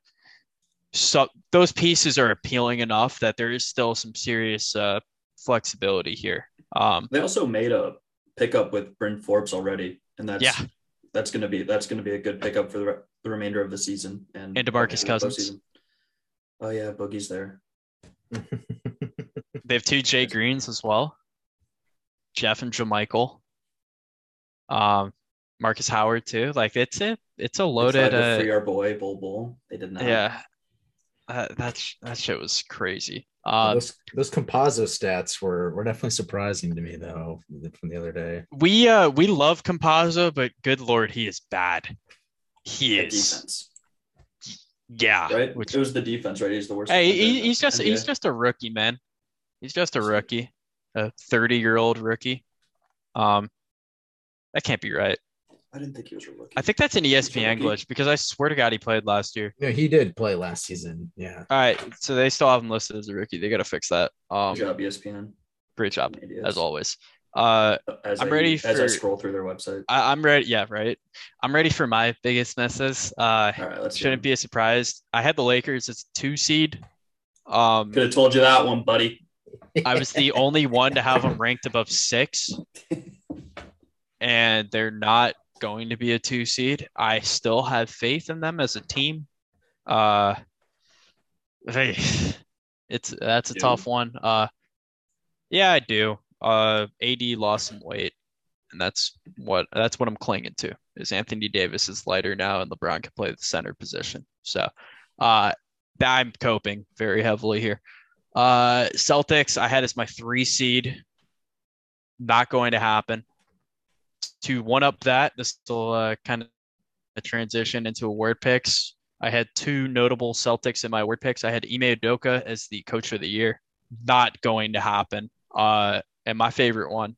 S1: so those pieces are appealing enough that there is still some serious uh, flexibility here. Um,
S2: They also made a pickup with Bryn Forbes already, and that's
S1: Yeah.
S2: that's going to be that's going to be a good pickup for the, re- the remainder of the season and
S1: And DeMarcus
S2: the
S1: Cousins.
S2: postseason. Oh yeah, Boogie's there. [LAUGHS]
S1: they have two Jay Greens as well, Jeff and JaMychal, um, Marcus Howard too. Like it's a it's a loaded.
S2: tried to
S1: Uh,
S2: free our boy Bol Bol. They did not.
S1: yeah, uh, that sh- that shit was crazy.
S3: Yeah,
S1: Uh,
S3: those those composite stats were were definitely surprising to me though from the other day.
S1: We uh we love Campazzo, but good lord, he is bad. He
S2: The
S1: is,
S2: defense,
S1: yeah.
S2: right?
S1: Which
S2: it was the defense, right? He's the worst.
S1: hey, he, he's just he's just a rookie, man. He's just a rookie, a thirty-year-old rookie. Um, that can't be right.
S2: I didn't think he was a rookie.
S1: I think that's an
S2: He's
S1: ESPN glitch because I swear to God he played last year.
S3: No, he did play last season. Yeah.
S1: All right, so they still have him listed as a rookie. They got to fix that. Um,
S2: Good job, ESPN.
S1: great job
S2: Idiots.
S1: as always. Uh,
S2: As
S1: I'm
S2: I,
S1: ready
S2: as I scroll through their website.
S1: I, I'm ready. Yeah, right. I'm ready for my biggest misses. Uh,
S2: All right, let's.
S1: shouldn't be a surprise. I had the Lakers as a two seed. Um,
S2: Could have told you that one, buddy.
S1: I was the only one to have them ranked above six, [LAUGHS] and they're not going to be a two seed. I still have faith in them as a team. Uh, they, [LAUGHS] it's that's a
S2: Do?
S1: tough one. Uh, yeah, I do. Uh, AD lost some weight, and that's what that's what I'm clinging to. Is Anthony Davis is lighter now, and LeBron can play the center position. So, uh, I'm coping very heavily here. Uh, Celtics, I had as my three seed. Not going to happen. To one up that, this will uh, kind of transition into a word picks. I had two notable Celtics in my word picks. I had Ime Udoka as the coach of the year. Not going to happen. Uh, and my favorite one,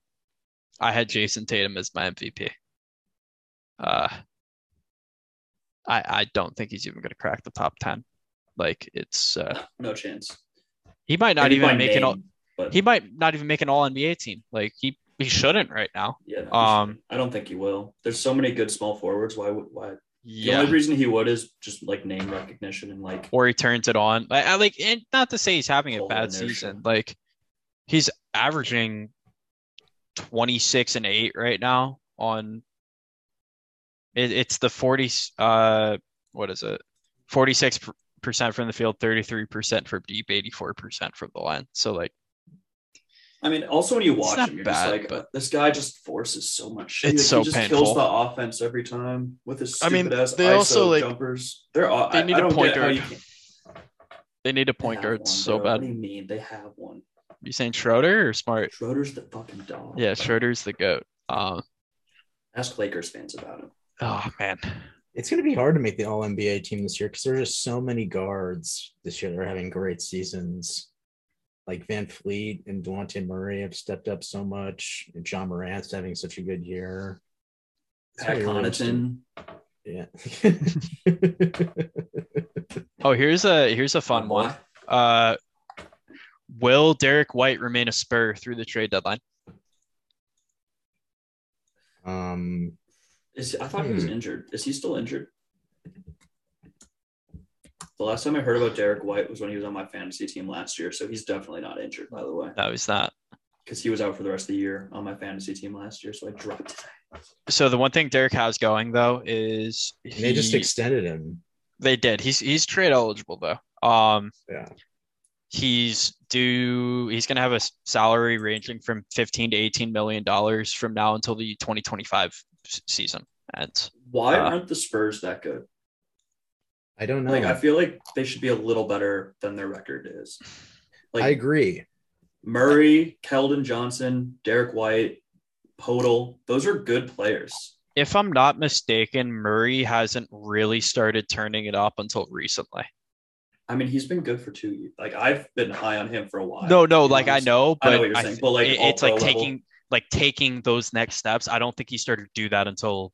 S1: I had Jayson Tatum as my MVP. Uh, I I don't think he's even going to crack the top ten. Like it's uh,
S2: No chance.
S1: he might not
S2: Maybe
S1: even make an all,
S2: name, but
S1: he might not even make an all NBA team. Like he he shouldn't right now.
S2: yeah,
S1: um.
S2: I don't think he will. There's so many good small forwards. Why would why The
S1: Yeah.
S2: only reason he would is just like name recognition and like
S1: or he turns it on. Like, I like, and not to say he's having a bad season. Like, he's averaging 26 and 8 right now on it, it's the 40 uh what is it 46 percent from the field 33 percent from deep 84 percent from the line so like
S2: I mean, also when you watch him, you're
S1: bad,
S2: just like,
S1: but-
S2: this guy just forces so much shit.
S1: It's
S2: Like,
S1: so
S2: he just
S1: painful.
S2: kills the offense every time with his
S1: I mean,
S2: stupid ass
S1: they
S2: ISO
S1: also, like-
S2: jumpers. They're all,
S1: they need
S2: I
S1: a
S2: don't
S1: point guard. they need a point guard
S2: one,
S1: so
S2: bro. What
S1: bad
S2: do you mean? They have one.
S1: you saying Schroeder or Smart
S2: Schroeder's the fucking dog.
S1: yeah Schroeder's the goat um
S2: Ask Lakers fans about him.
S1: oh man
S3: It's going to be hard to make the All NBA team this year because there's just so many guards this year that are having great seasons. Like VanVleet and Dejounte Murray have stepped up so much. And Ja Morant's having such a good year. It's
S2: Pat
S3: gonna be really
S2: Connaughton.
S3: Yeah. [LAUGHS]
S1: oh here's a here's a fun one uh will Derrick White remain a Spur through the trade deadline
S3: um,
S2: Is I thought he was
S3: Hmm.
S2: injured. Is he still injured? The last time I heard about Derrick White was when he was on my fantasy team last year. So he's definitely not injured, by the way,
S1: no he's not
S2: because he was out for the rest of the year on my fantasy team last year. So I dropped his.
S1: So the one thing Derrick has going though is
S3: and they just extended him.
S1: they did. He's he's trade eligible though. Um,
S3: Yeah.
S1: he's due. He's gonna have a salary ranging from 15 to 18 million dollars from now until the 2025 s- season ends.
S2: Why
S1: Uh,
S2: aren't the Spurs that good?
S3: I don't know.
S2: Like I feel like they should be a little better than their record is. Like
S3: I agree.
S2: Murray, Keldon Johnson, Derrick White, Poeltl, those are good players.
S1: If I'm not mistaken, Murray hasn't really started turning it up until recently.
S2: I mean, he's been good for two years. Like I've been high on him for a while.
S1: No, no, like
S2: what
S1: I
S2: I'm
S1: know,
S2: I
S1: but
S2: know what you're
S1: I
S2: saying,
S1: th-
S2: but, like,
S1: it- it's like
S2: pro level.
S1: taking like taking those next steps. I don't think he started to do that until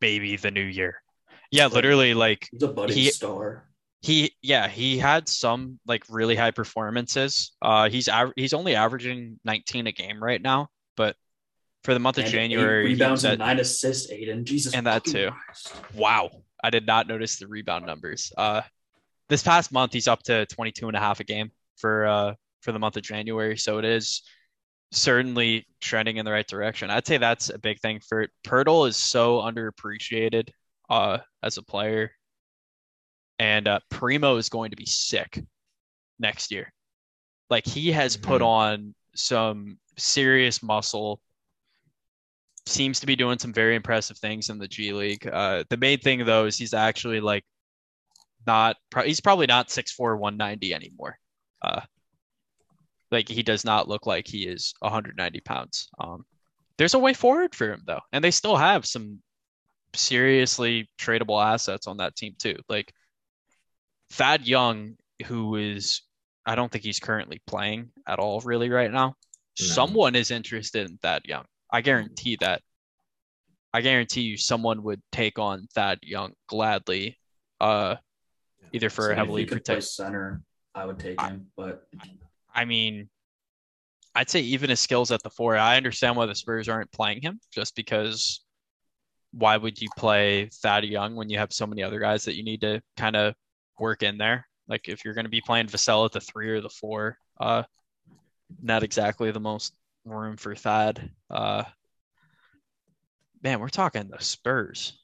S1: maybe the new year. Yeah,
S2: Like-
S1: literally, like
S2: He's a budding
S1: He-
S2: star.
S1: He yeah, he had some like really high performances. Uh he's aver- he's only averaging 19 a game right now, but for the month of
S2: And
S1: January,
S2: rebounds and nine assists, Aiden. Jesus,
S1: And that too.
S2: Christ.
S1: wow, I did not notice the rebound numbers. Uh this past month he's up to 22 and a half a game for uh for the month of January, so it is certainly trending in the right direction. I'd say that's a big thing for. Poeltl is so underappreciated uh as a player. And uh Primo is going to be sick next year. Like he has put
S3: Mhm.
S1: on some serious muscle. Seems to be doing some very impressive things in the G League. Uh the main thing though is he's actually like not pro- he's probably not 6'4 190 anymore. Uh like he does not look like he is 190 pounds. Um there's a way forward for him though, and they still have some seriously tradable assets on that team too. Like Thad Young, who is I don't think he's currently playing at all really right now.
S3: No.
S1: Someone is interested in Thad Young. I guarantee that. I guarantee you someone would take on Thad Young gladly. Uh either for
S2: So
S1: a heavily
S2: he could play
S1: protected
S2: center, I would take
S1: I-
S2: him. But
S1: I mean, I'd say even his skills at the four, I understand why the Spurs aren't playing him, just because why would you play Thad Young when you have so many other guys that you need to kind of work in there? Like if you're going to be playing Vassell at the three or the four, uh, not exactly the most room for Thad. Uh, man, we're talking the Spurs.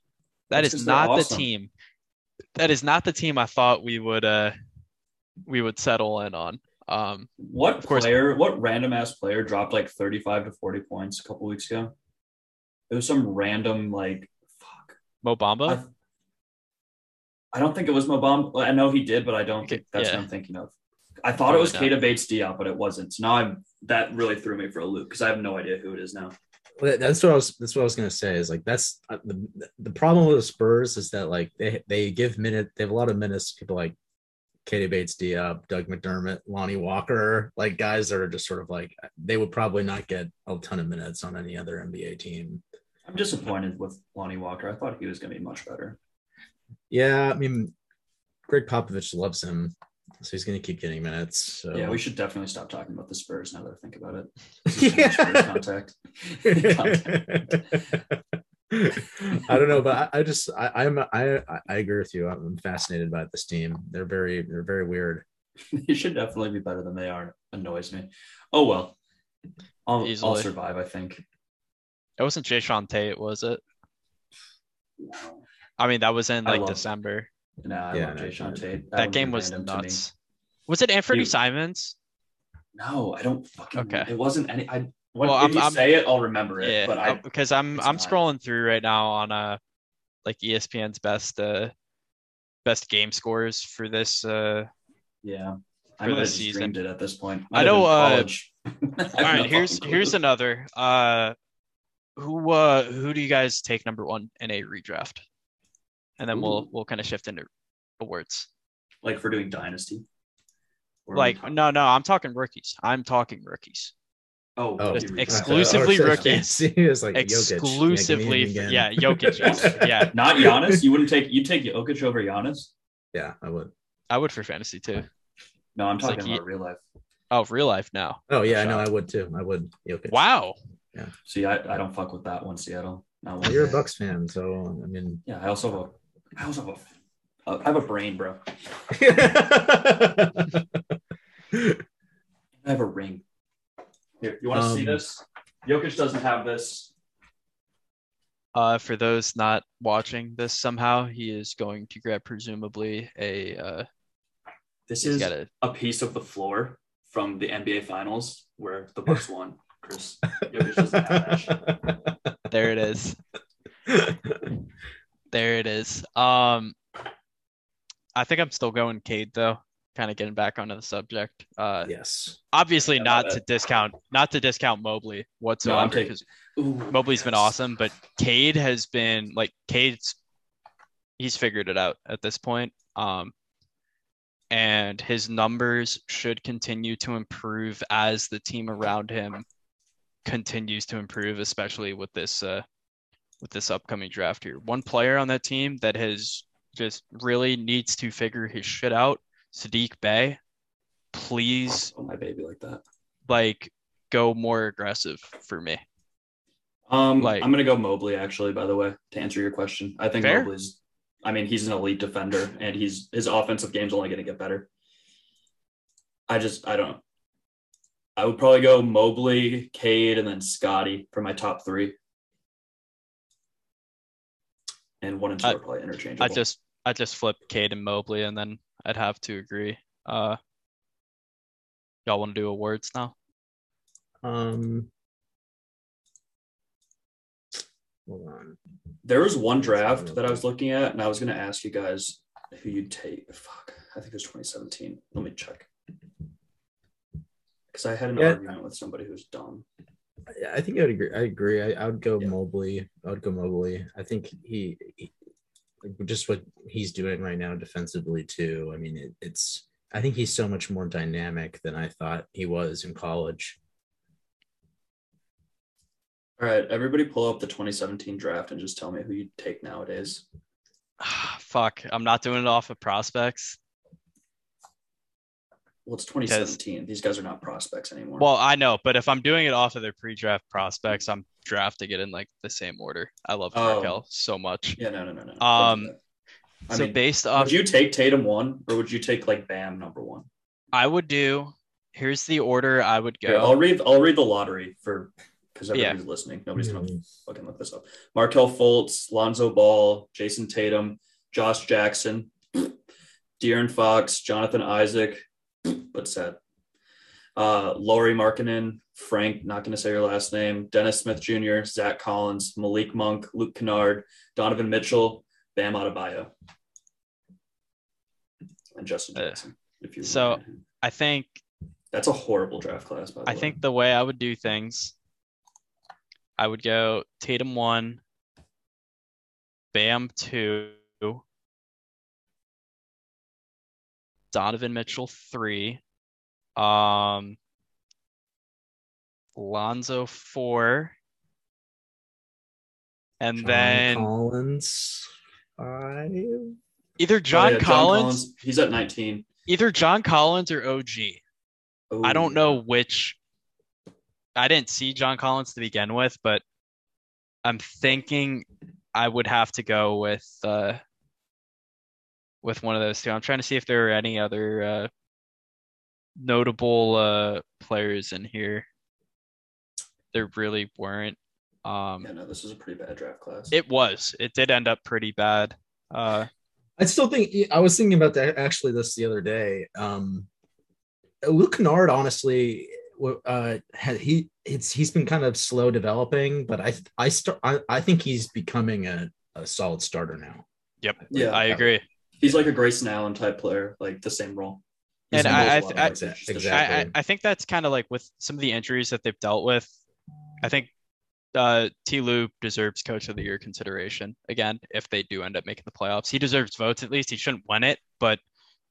S1: That is
S2: they're
S1: not
S2: awesome.
S1: the team. That is not the team I thought we would uh we would settle in on. Um,
S2: what
S1: Of course.
S2: player, what random ass player dropped like 35 to 40 points a couple weeks ago? It was some random like fuck.
S1: Mo Bamba.
S2: I, I don't think it was Mo Bamba. I know he did, but I don't
S1: Okay,
S2: think that's
S1: yeah.
S2: what I'm thinking of. I thought it was
S1: Probably
S2: Keita Bates Diop, but it wasn't. So now I'm that really threw me for a loop because I have no idea who it is now.
S3: Well, That's what I was. That's what I was gonna say. Is like that's uh, the the problem with the Spurs is that like they they give minute. They have a lot of minutes. to People like Keita Bates, Diop, Doug McDermott, Lonnie Walker, like guys that are just sort of like they would probably not get a ton of minutes on any other NBA team.
S2: I'm disappointed with Lonnie Walker. I thought he was going to be much better.
S3: Yeah, I mean, Gregg Popovich loves him, so he's gonna keep getting minutes. So
S2: Yeah, we should definitely stop talking about the Spurs now that I think about it. [LAUGHS]
S3: Yeah.
S2: Spurs contact. [LAUGHS] [LAUGHS] Contact.
S3: I don't know, but I, I just I, I'm I I agree with you. I'm fascinated by this team. They're very they're very weird. [LAUGHS]
S2: they should definitely be better than they are. Annoys me. Oh well. I'll, I'll survive, I think.
S1: It wasn't Jae'Sean Tate, was it?
S2: No,
S1: I mean, that was in like
S2: love-
S1: December.
S2: nah, I
S3: Yeah,
S2: love
S3: no, Jae'Sean.
S2: Tate.
S1: That
S2: would
S1: game was
S2: random to me.
S1: nuts. Was it Anthony
S2: You-
S1: Simons?
S2: No, I don't fucking.
S1: Okay.
S2: It wasn't any. I. When,
S1: Well,
S2: if
S1: I'm-
S2: you
S1: I'm-
S2: say it, I'll remember it.
S1: Yeah,
S2: but I.
S1: because I'm I'm
S2: not.
S1: scrolling through right now on uh like ESPN's best uh best game scores for this uh
S2: Yeah.
S1: For this season.
S2: it at this point.
S1: I
S2: Might
S1: know, uh,
S2: college. [LAUGHS] I have
S1: all right here's here's another uh who uh who do you guys take number one in a redraft and then we'll we'll kind of shift into awards
S2: like for doing dynasty. Or
S1: like no no i'm talking rookies i'm talking rookies
S2: Oh,
S3: Oh,
S2: rookie
S1: exclusively
S3: Oh,
S1: rookies.
S3: See, [LAUGHS] it's like
S1: exclusively
S3: Yeah,
S1: for,
S3: give
S1: yeah. Jokic [LAUGHS] yeah
S2: Not Giannis. You wouldn't take. You take Jokic over Giannis.
S3: yeah, I would.
S1: i would for fantasy too
S2: No, I'm
S1: It's like
S2: talking
S1: he-
S2: about real life.
S1: oh real life now
S3: Oh yeah, I know. I would too. I would. Jokic.
S1: wow Yeah.
S2: See, I, I don't fuck with that one, Seattle. Not one
S3: you're a. Bucks fan, so I mean.
S2: Yeah, I also have a. I also have a. Uh, I have a brain, bro. [LAUGHS] I have a ring. Here, you want to see
S3: Um,
S2: this? Jokic doesn't have this.
S1: Uh, for those not watching this somehow, he is going to grab presumably a. Uh,
S2: This is
S1: a.
S2: a piece of the floor from the NBA Finals where the Bucks won. Chris, Jokic doesn't have that. [LAUGHS]
S1: There it is. There it is. Um, I think I'm still going Cade though. Kind of getting back onto the subject. Uh,
S3: yes.
S1: obviously not to discount, not to discount Mobley whatsoever because
S2: Ooh,
S1: Mobley's been awesome, but Cade has been like Cade's he's figured it out at this point. Um and his numbers should continue to improve as the team around him continues to improve, especially with this uh with this upcoming draft here. One player on that team that has just really needs to figure his shit out, Saddiq Bey, Please
S2: Oh, my baby like that.
S1: like go more aggressive for me.
S2: Um,
S1: Like-
S2: I'm gonna go Mobley actually. By the way, to answer your question, I think
S1: Fair.
S2: Mobley's. I mean, he's an elite defender, and he's his offensive game's only gonna get better. I just I don't. I would probably go Mobley, Cade, and then Scotty for my top three. And one and two
S1: I-
S2: are probably interchangeable.
S1: I just I just flip Cade and Mobley and then I'd have to agree. Uh y'all want to do awards now?
S3: Um. Hold on.
S2: There was one draft that I was looking at, and I was going to ask you guys who you'd take. Fuck, I think it was 2017. Let me check. Because I had an
S3: Yeah.
S2: argument with somebody who's dumb.
S3: Yeah, I think I would agree. I agree. I, I would go
S2: Yeah.
S3: Mobley. I would go Mobley. I think he, he- just what he's doing right now defensively too. I mean, it, it's. I think he's so much more dynamic than I thought he was in college.
S2: All right, everybody pull up the 2017 draft and just tell me who you'd take nowadays. [SIGHS]
S1: Fuck, I'm not doing it off of prospects.
S2: Well, it's 2017. These guys are not prospects anymore.
S1: Well, I know, but if I'm doing it off of their pre-draft prospects, I'm drafting it in like the same order. I love
S2: Oh.
S1: Markelle so much.
S2: yeah, no, no, no, no.
S1: Um,
S2: that. I
S1: so
S2: mean,
S1: based off
S2: would you take Tatum one or would you take like Bam number one?
S1: I would do here's the order I would
S2: Here, I'll read. I'll read the lottery for because
S1: Yeah.
S2: everybody's listening. Nobody's gonna fucking look this up. Markelle Fultz, Lonzo Ball, Jayson Tatum, Josh Jackson, [CLEARS THROAT] De'Aaron Fox, Jonathan Isaac, [CLEARS THROAT] but sad. Uh, Lauri Markkanen, Frank, not going to say your last name, Dennis Smith Jr., Zach Collins, Malik Monk, Luke Kennard, Donovan Mitchell, Bam Adebayo, and Justin
S1: Uh,
S2: Jackson. If you
S1: so-. I think
S2: that's a horrible draft class, by the
S1: I
S2: way.
S1: think the way I would do things, I would go Tatum one, Bam two, Donovan Mitchell three, um, Lonzo four, and
S3: John
S1: then
S3: Collins five.
S1: either
S2: Oh,
S1: John,
S2: yeah,
S1: Collins,
S2: he's at 19.
S1: either John Collins or OG. I don't know which. I didn't see John Collins to begin with, but I'm thinking I would have to go with uh, with one of those two. I'm trying to see if there are any other uh, notable uh, players in here. There really weren't. Um,
S2: Yeah, no, this is a pretty bad draft class.
S1: it was. It did end up pretty bad. Uh,
S3: I still think I was thinking about that actually this the other day. Um, Luke Kennard, honestly, uh, had he it's he's been kind of slow developing, but I I start I, I think he's becoming a, a solid starter now.
S1: yep.
S2: Yeah.
S1: I agree.
S2: He's like a Grayson Allen type player, like the same role.
S1: And
S2: He's
S1: I-
S2: knows a
S1: I-
S2: lot
S1: I-
S2: of things, just a
S3: exactly.
S1: I, I, I think that's kind of like with some of the injuries that they've dealt with. I think uh, Ty Lue deserves Coach of the Year consideration again if they do end up making the playoffs. He deserves votes at least. He shouldn't win it, but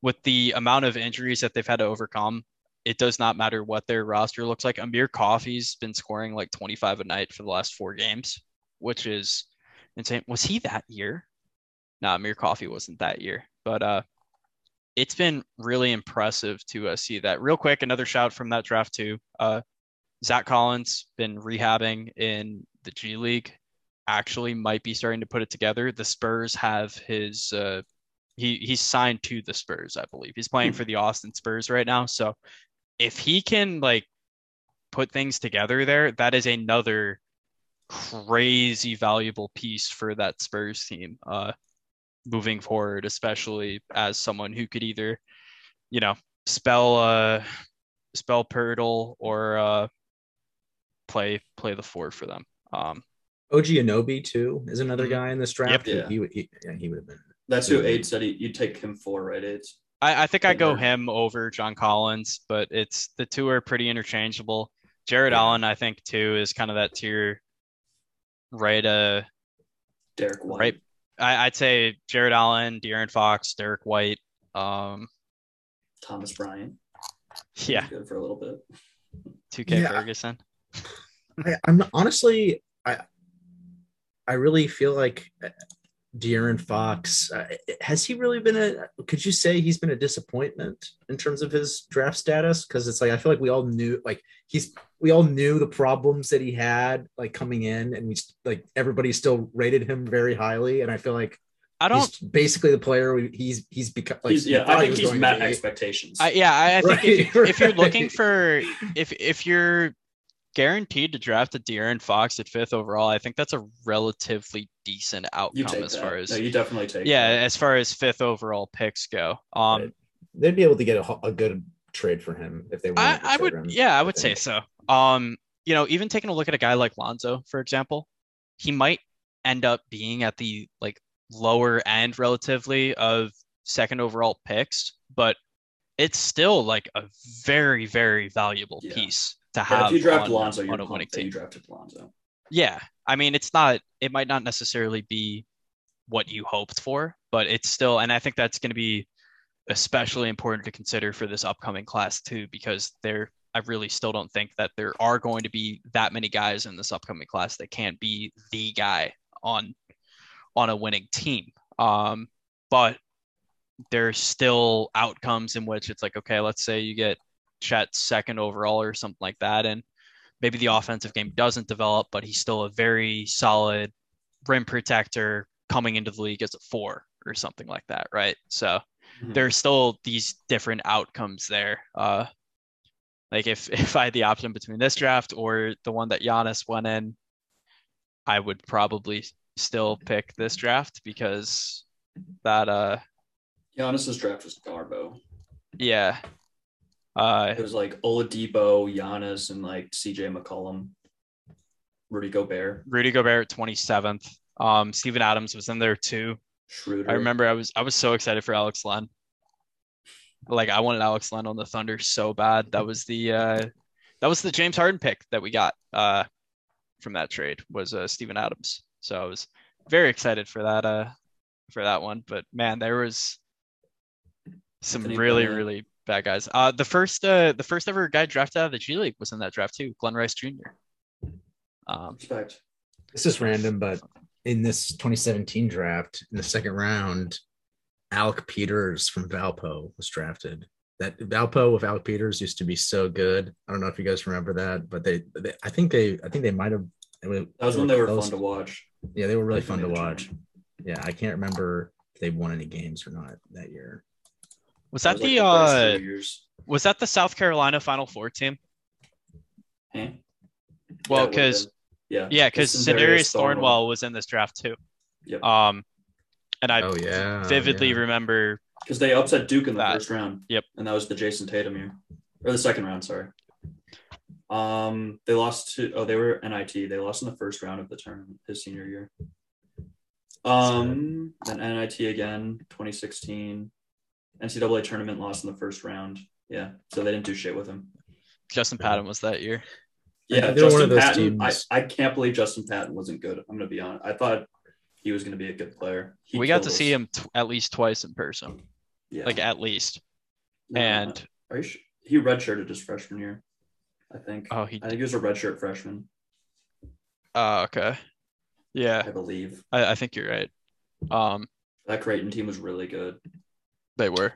S1: with the amount of injuries that they've had to overcome, it does not matter what their roster looks like. Amir Coffey's been scoring like 25 a night for the last four games, which is insane. Was he that year? No, Amir Coffey wasn't that year, but uh, it's been really impressive to uh, see that. Real quick, another shout from that draft too. Uh, Zach Collins been rehabbing in the G League. Actually, might be starting to put it together. The Spurs have his. Uh, he he's signed to the Spurs, I believe. He's playing
S2: Hmm.
S1: for the Austin Spurs right now. So if he can like put things together there, that is another crazy valuable piece for that Spurs team. Uh, moving forward, especially as someone who could either, you know, spell uh spell Poeltl or uh play play the four for them. Um
S3: OG Anunoby too is another
S1: Mhm.
S3: guy in this draft.
S2: Yep.
S3: He, he, yeah, he would have been.
S2: That's who. Aid said he, you'd take him for, right? Aids.
S1: I, I think I go him over John Collins, but it's the two are pretty interchangeable. Jarrett
S3: Yeah.
S1: Allen, I think too, is kind of that tier right uh
S2: Derrick White.
S1: right I, I'd say Jarrett Allen, De'Aaron Fox, Derrick White. Um
S2: Thomas Bryant.
S1: yeah,
S2: Good for a little bit.
S1: 2K
S3: Yeah.
S1: Ferguson.
S3: I, I'm honestly, I, I really feel like uh, De'Aaron Fox uh, has he really been a? Could you say he's been a disappointment in terms of his draft status? Because it's like I feel like we all knew, like he's we all knew the problems that he had, like coming in, and we like everybody still rated him very highly, and I feel like
S1: I don't
S3: he's basically the player we, he's he's become. Like,
S2: he's, yeah, I think he's met expectations.
S1: I, yeah, I, I think if,
S3: Right,
S1: if you're looking for if if you're guaranteed to draft a De'Aaron Fox at fifth overall, I think that's a relatively decent outcome as
S2: that.
S1: far as
S2: no, you definitely take
S1: yeah,
S2: that.
S1: as far as fifth overall picks go. Um,
S3: Right. They'd be able to get a, a good trade for him if they
S1: I,
S3: to
S1: I would
S3: him,
S1: yeah, I would say so. Um, you know, even taking a look at a guy like Lonzo, for example, he might end up being at the like lower end relatively of second overall picks, but it's still like a very, very valuable
S2: Yeah.
S1: piece to
S2: Yeah,
S1: have
S2: if you draft
S1: on,
S2: Lonzo,
S1: on
S2: you're
S1: a winning team.
S2: you drafted Lonzo.
S1: Yeah, I mean, it's not. It might not necessarily be what you hoped for, but it's still. And I think that's going to be especially important to consider for this upcoming class too, because there. I really still don't think that there are going to be that many guys in this upcoming class that can't be the guy on on a winning team. Um, but there's still outcomes in which it's like, okay, let's say you get Chet second overall or something like that, and maybe the offensive game doesn't develop, but he's still a very solid rim protector coming into the league as a four or something like that, right? So
S2: Mhm.
S1: there's still these different outcomes there. Uh, like if [LAUGHS] if I had the option between this draft or the one that Giannis went in, I would probably still pick this draft because that uh
S2: Giannis's draft was Garbo.
S1: yeah uh
S2: It was like Oladipo, Giannis, and like CJ McCollum, Rudy Gobert,
S1: Rudy Gobert 27th. Um, Steven Adams was in there too.
S2: Schroeder.
S1: I remember I was I was so excited for Alex Len. Like I wanted Alex Len on the Thunder so bad. That was the uh that was the James Harden pick that we got uh from that trade was uh Steven Adams. So I was very excited for that uh for that one. But man, there was some
S2: Anthony
S1: really,
S2: Bennett.
S1: really bad guys. Uh the first uh the first ever guy drafted out of the G League was in that draft too, Glenn Rice Jr. Um
S2: Respect.
S3: This is random, but in this 2017 draft, in the second round, Alec Peters from Valpo was drafted. That Valpo with Alec Peters used to be so good. I don't know if you guys remember that, but they, they I think they, I think they might have It was,
S2: That was when they were
S3: those-
S2: fun to watch.
S3: Yeah, they were really fun to watch. Yeah, I can't remember if they won any games or not that year.
S1: Was that
S2: It was
S1: the
S2: like first
S1: uh
S2: years.
S1: was that the South Carolina Final Four team?
S2: Huh?
S1: Well,
S2: Yeah, it would've
S1: 'cause-
S2: been. yeah,
S1: Yeah, because
S2: Sindarius
S1: Scenarius Thornwell was in this draft too.
S2: Yep.
S1: Um, and I
S3: oh yeah,
S1: vividly
S3: yeah.
S1: remember.
S2: because they upset Duke in the
S1: That.
S2: first round.
S1: Yep.
S2: and that was the Jayson Tatum year, or the second round. Sorry. Um, they lost to oh they were NIT. They lost in the first round of the tournament his senior year. Um, then NIT again, 2016. NCAA tournament lost in the first round. Yeah, so they didn't do shit with him.
S1: Justin Patton was that year.
S2: Yeah,
S3: They're one
S2: Justin
S3: of those
S2: Patton. I,
S3: teams-
S2: I can't believe Justin Patton wasn't good. I'm gonna be honest. I thought he was gonna be a good player. He
S1: we got to
S2: us.
S1: see him t- at least twice in person,
S2: Yeah.
S1: like at least.
S2: No, no, no.
S1: And
S2: Are you su- he redshirted his freshman year? I think.
S1: oh, he.
S2: I think he was a redshirt freshman.
S1: Oh, okay. Yeah,
S2: I believe
S1: I, I think you're right. Um,
S2: that Creighton team was really good.
S1: They were.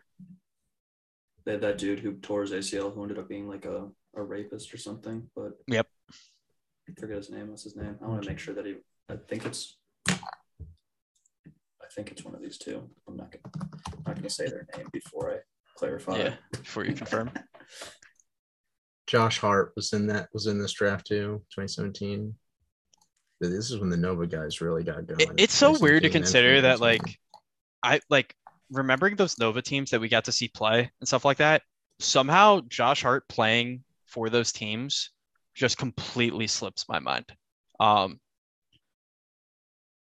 S2: They had that dude who tore his ACL who ended up being like a, a rapist or something. But
S1: Yep.
S2: I forget his name. What's his name? I want to make sure that he. I think it's. I think it's one of these two. I'm not gonna. I'm not gonna say their name before I clarify.
S1: Yeah, before you confirm. [LAUGHS]
S3: Josh Hart was in that was in this draft too, 2017. This is when the Nova guys really got going.
S1: It- it's so weird to consider that like I like remembering those Nova teams that we got to see play and stuff like that. Somehow Josh Hart playing for those teams just completely slips my mind. Um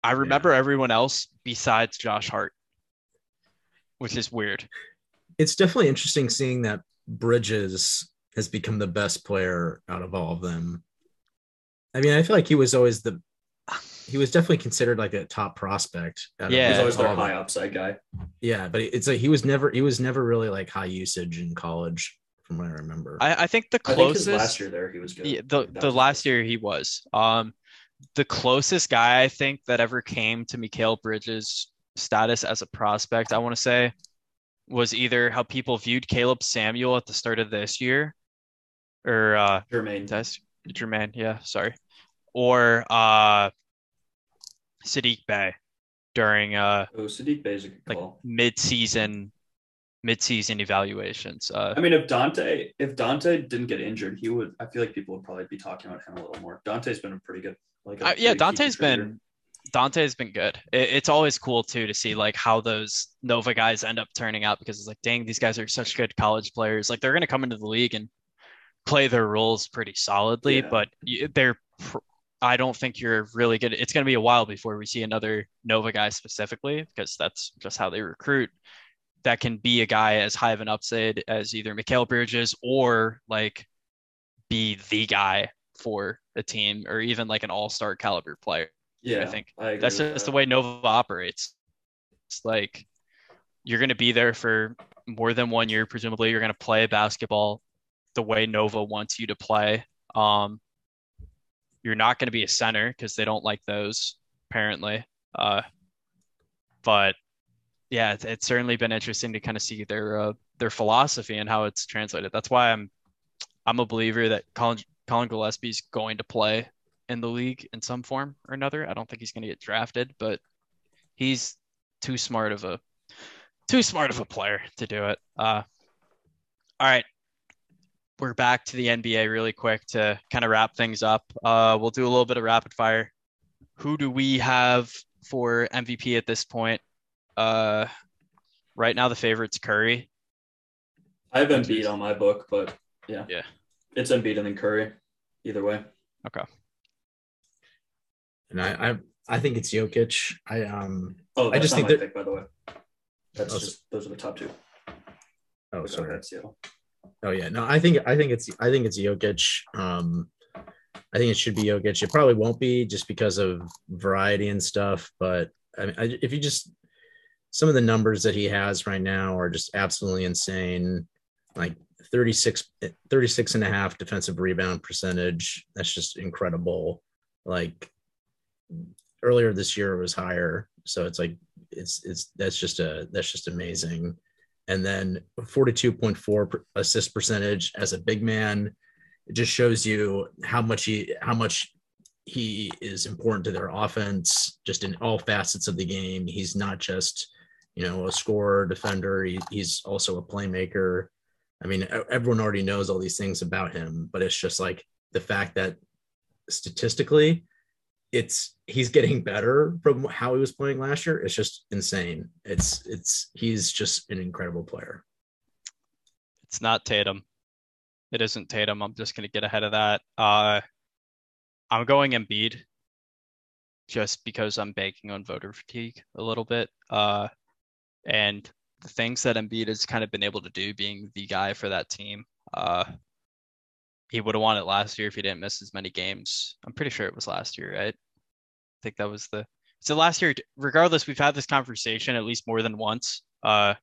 S1: I remember everyone else besides Josh Hart, which is weird.
S3: it's definitely interesting seeing that Bridges has become the best player out of all of them. I mean, I feel like he was always the he was definitely considered like a top prospect.
S1: Yeah.
S2: He's always their
S3: all of them.
S2: high upside guy.
S3: Yeah, but it's like he was never he was never really like high usage in college, from what I remember.
S1: I, I think the
S2: I think
S1: closest
S2: last year there he was good.
S1: Yeah, the the
S2: was-
S1: last year he was. Um, the closest guy I think that ever came to Mikal Bridges' status as a prospect, I want to say, was either how people viewed Caleb Samuel at the start of this year, or uh,
S2: Jermaine.
S1: that's Jermaine, yeah, sorry, or uh, Saddiq Bey during uh
S2: Oh, Saddiq Bey's a good
S1: like
S2: call.
S1: mid-season mid-season evaluations. Uh,
S2: I mean, if Donte if Donte didn't get injured, he would. I feel like people would probably be talking about him a little more. Donte's been a pretty good, like,
S1: Uh, yeah,
S2: Donte's
S1: been Donte's been good. It, it's always cool too to see like how those Nova guys end up turning out because it's like, dang, these guys are such good college players. Like they're gonna come into the league and play their roles pretty solidly,
S2: Yeah.
S1: but they're. Pr- I don't think you're really good. It's gonna be a while before we see another Nova guy specifically because that's just how they recruit. That can be a guy as high of an upside as either Mikal Bridges or like be the guy for a team or even like an all-star caliber player.
S2: Yeah,
S1: I think
S2: agree
S1: That's just
S2: that.
S1: the way Nova operates. It's like you're going to be there for more than one year. Presumably, you're going to play basketball the way Nova wants you to play. Um, you're not going to be a center because they don't like those, apparently. Uh, but yeah, it's, it's certainly been interesting to kind of see their uh, their philosophy and how it's translated. That's why I'm I'm a believer that Collin Collin Gillespie's going to play in the league in some form or another. I don't think he's going to get drafted, but he's too smart of a too smart of a player to do it. Uh, all right, we're back to the NBA really quick to kind of wrap things up. Uh, we'll do a little bit of rapid fire. Who do we have for MVP at this point? Uh, right now, the favorite's Curry.
S2: I have Embiid on my book, but yeah,
S1: Yeah.
S2: it's Embiid and then Curry. Either way, Okay.
S3: and I, I I think it's Jokic. I um
S2: oh,
S3: I just
S2: not
S3: think
S2: my
S3: that-
S2: pick, by the way. That's
S3: Oh,
S2: just those are the top two.
S3: oh sorry.
S2: ahead, Seattle.
S3: Oh yeah, no, I think I think it's I think it's Jokic. Um, I think it should be Jokic. It probably won't be just because of variety and stuff. But I mean, I, if you just some of the numbers that he has right now are just absolutely insane. Like 36, 36 and a half defensive rebound percentage. That's just incredible. Like earlier this year it was higher. So it's like it's it's that's just a that's just amazing and then 42.4 assist percentage as a big man. It just shows you how much he how much he is important to their offense, just in all facets of the game. He's not just, you know, a scorer, defender. He, he's also a playmaker. I mean, everyone already knows all these things about him, but it's just like the fact that statistically, it's he's getting better from how he was playing last year. It's just insane. It's it's he's just an incredible player.
S1: It's not Tatum. It isn't Tatum. I'm just gonna get ahead of that. Uh, I'm going Embiid just because I'm banking on voter fatigue a little bit. Uh, and the things that Embiid has kind of been able to do, being the guy for that team, uh, he would have won it last year if he didn't miss as many games. I'm pretty sure it was last year, right? Think that was the so last year. Regardless, we've had this conversation at least more than once. Uh,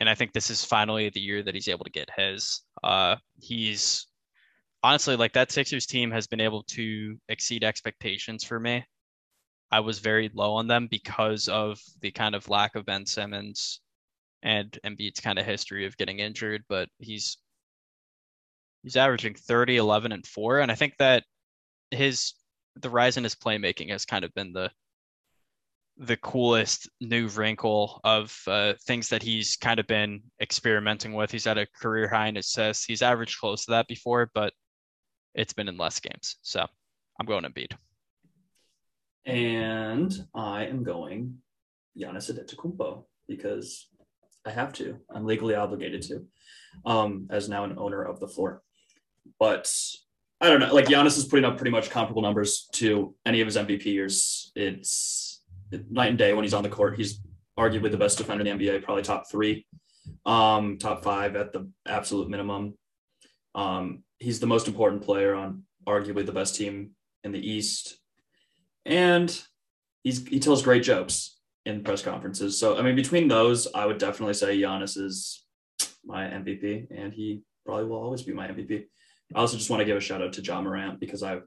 S1: and I think this is finally the year that he's able to get his. Uh, he's honestly, like that Sixers team has been able to exceed expectations for me. I was very low on them because of the kind of lack of Ben Simmons and Embiid's kind of history of getting injured, but he's he's averaging 30, 11, and 4. And I think that his the rise in his playmaking has kind of been the the coolest new wrinkle of uh, things that he's kind of been experimenting with. He's at a career high in assists. He's averaged close to that before, but it's been in less games. So I'm going Embiid.
S2: And I am going Giannis Antetokounmpo because I have to. I'm legally obligated to, um, as now an owner of the floor. But I don't know. Like Giannis is putting up pretty much comparable numbers to any of his MVP years. It's night and day when he's on the court. He's arguably the best defender in the NBA, probably top three, um, top five at the absolute minimum. Um, he's the most important player on arguably the best team in the East, and he's he tells great jokes in press conferences. So I mean, between those, I would definitely say Giannis is my MVP, and he probably will always be my MVP. I also just want to give a shout out to Ja Morant because I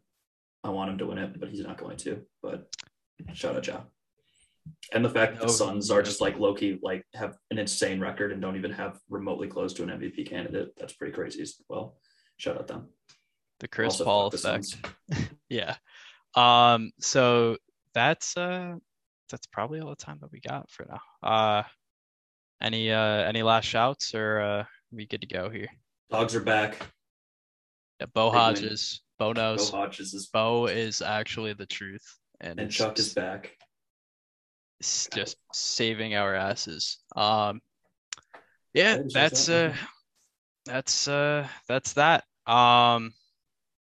S2: I want him to win it, but he's not going to. But shout out Ja. And the fact that the Suns are just like Loki, like have an insane record and don't even have remotely close to an MVP candidate. That's pretty crazy as well. Shout out them.
S1: The Chris also Paul effect. [LAUGHS] yeah. Um, so that's uh that's probably all the time that we got for now. Uh any uh any last shouts or uh we good to go here?
S2: Dogs are back.
S1: Yeah, Bo Hodges. Win. Bo knows.
S2: Bo Hodges is
S1: Bo is actually the truth.
S2: And, and Chuck is back.
S1: It's just saving our asses. Um yeah, that's uh that's uh that's that. Um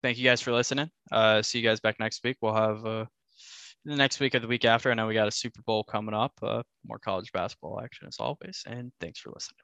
S1: thank you guys for listening. Uh see you guys back next week. We'll have uh the next week or the week after. I know we got a Super Bowl coming up. Uh more college basketball action as always. And thanks for listening.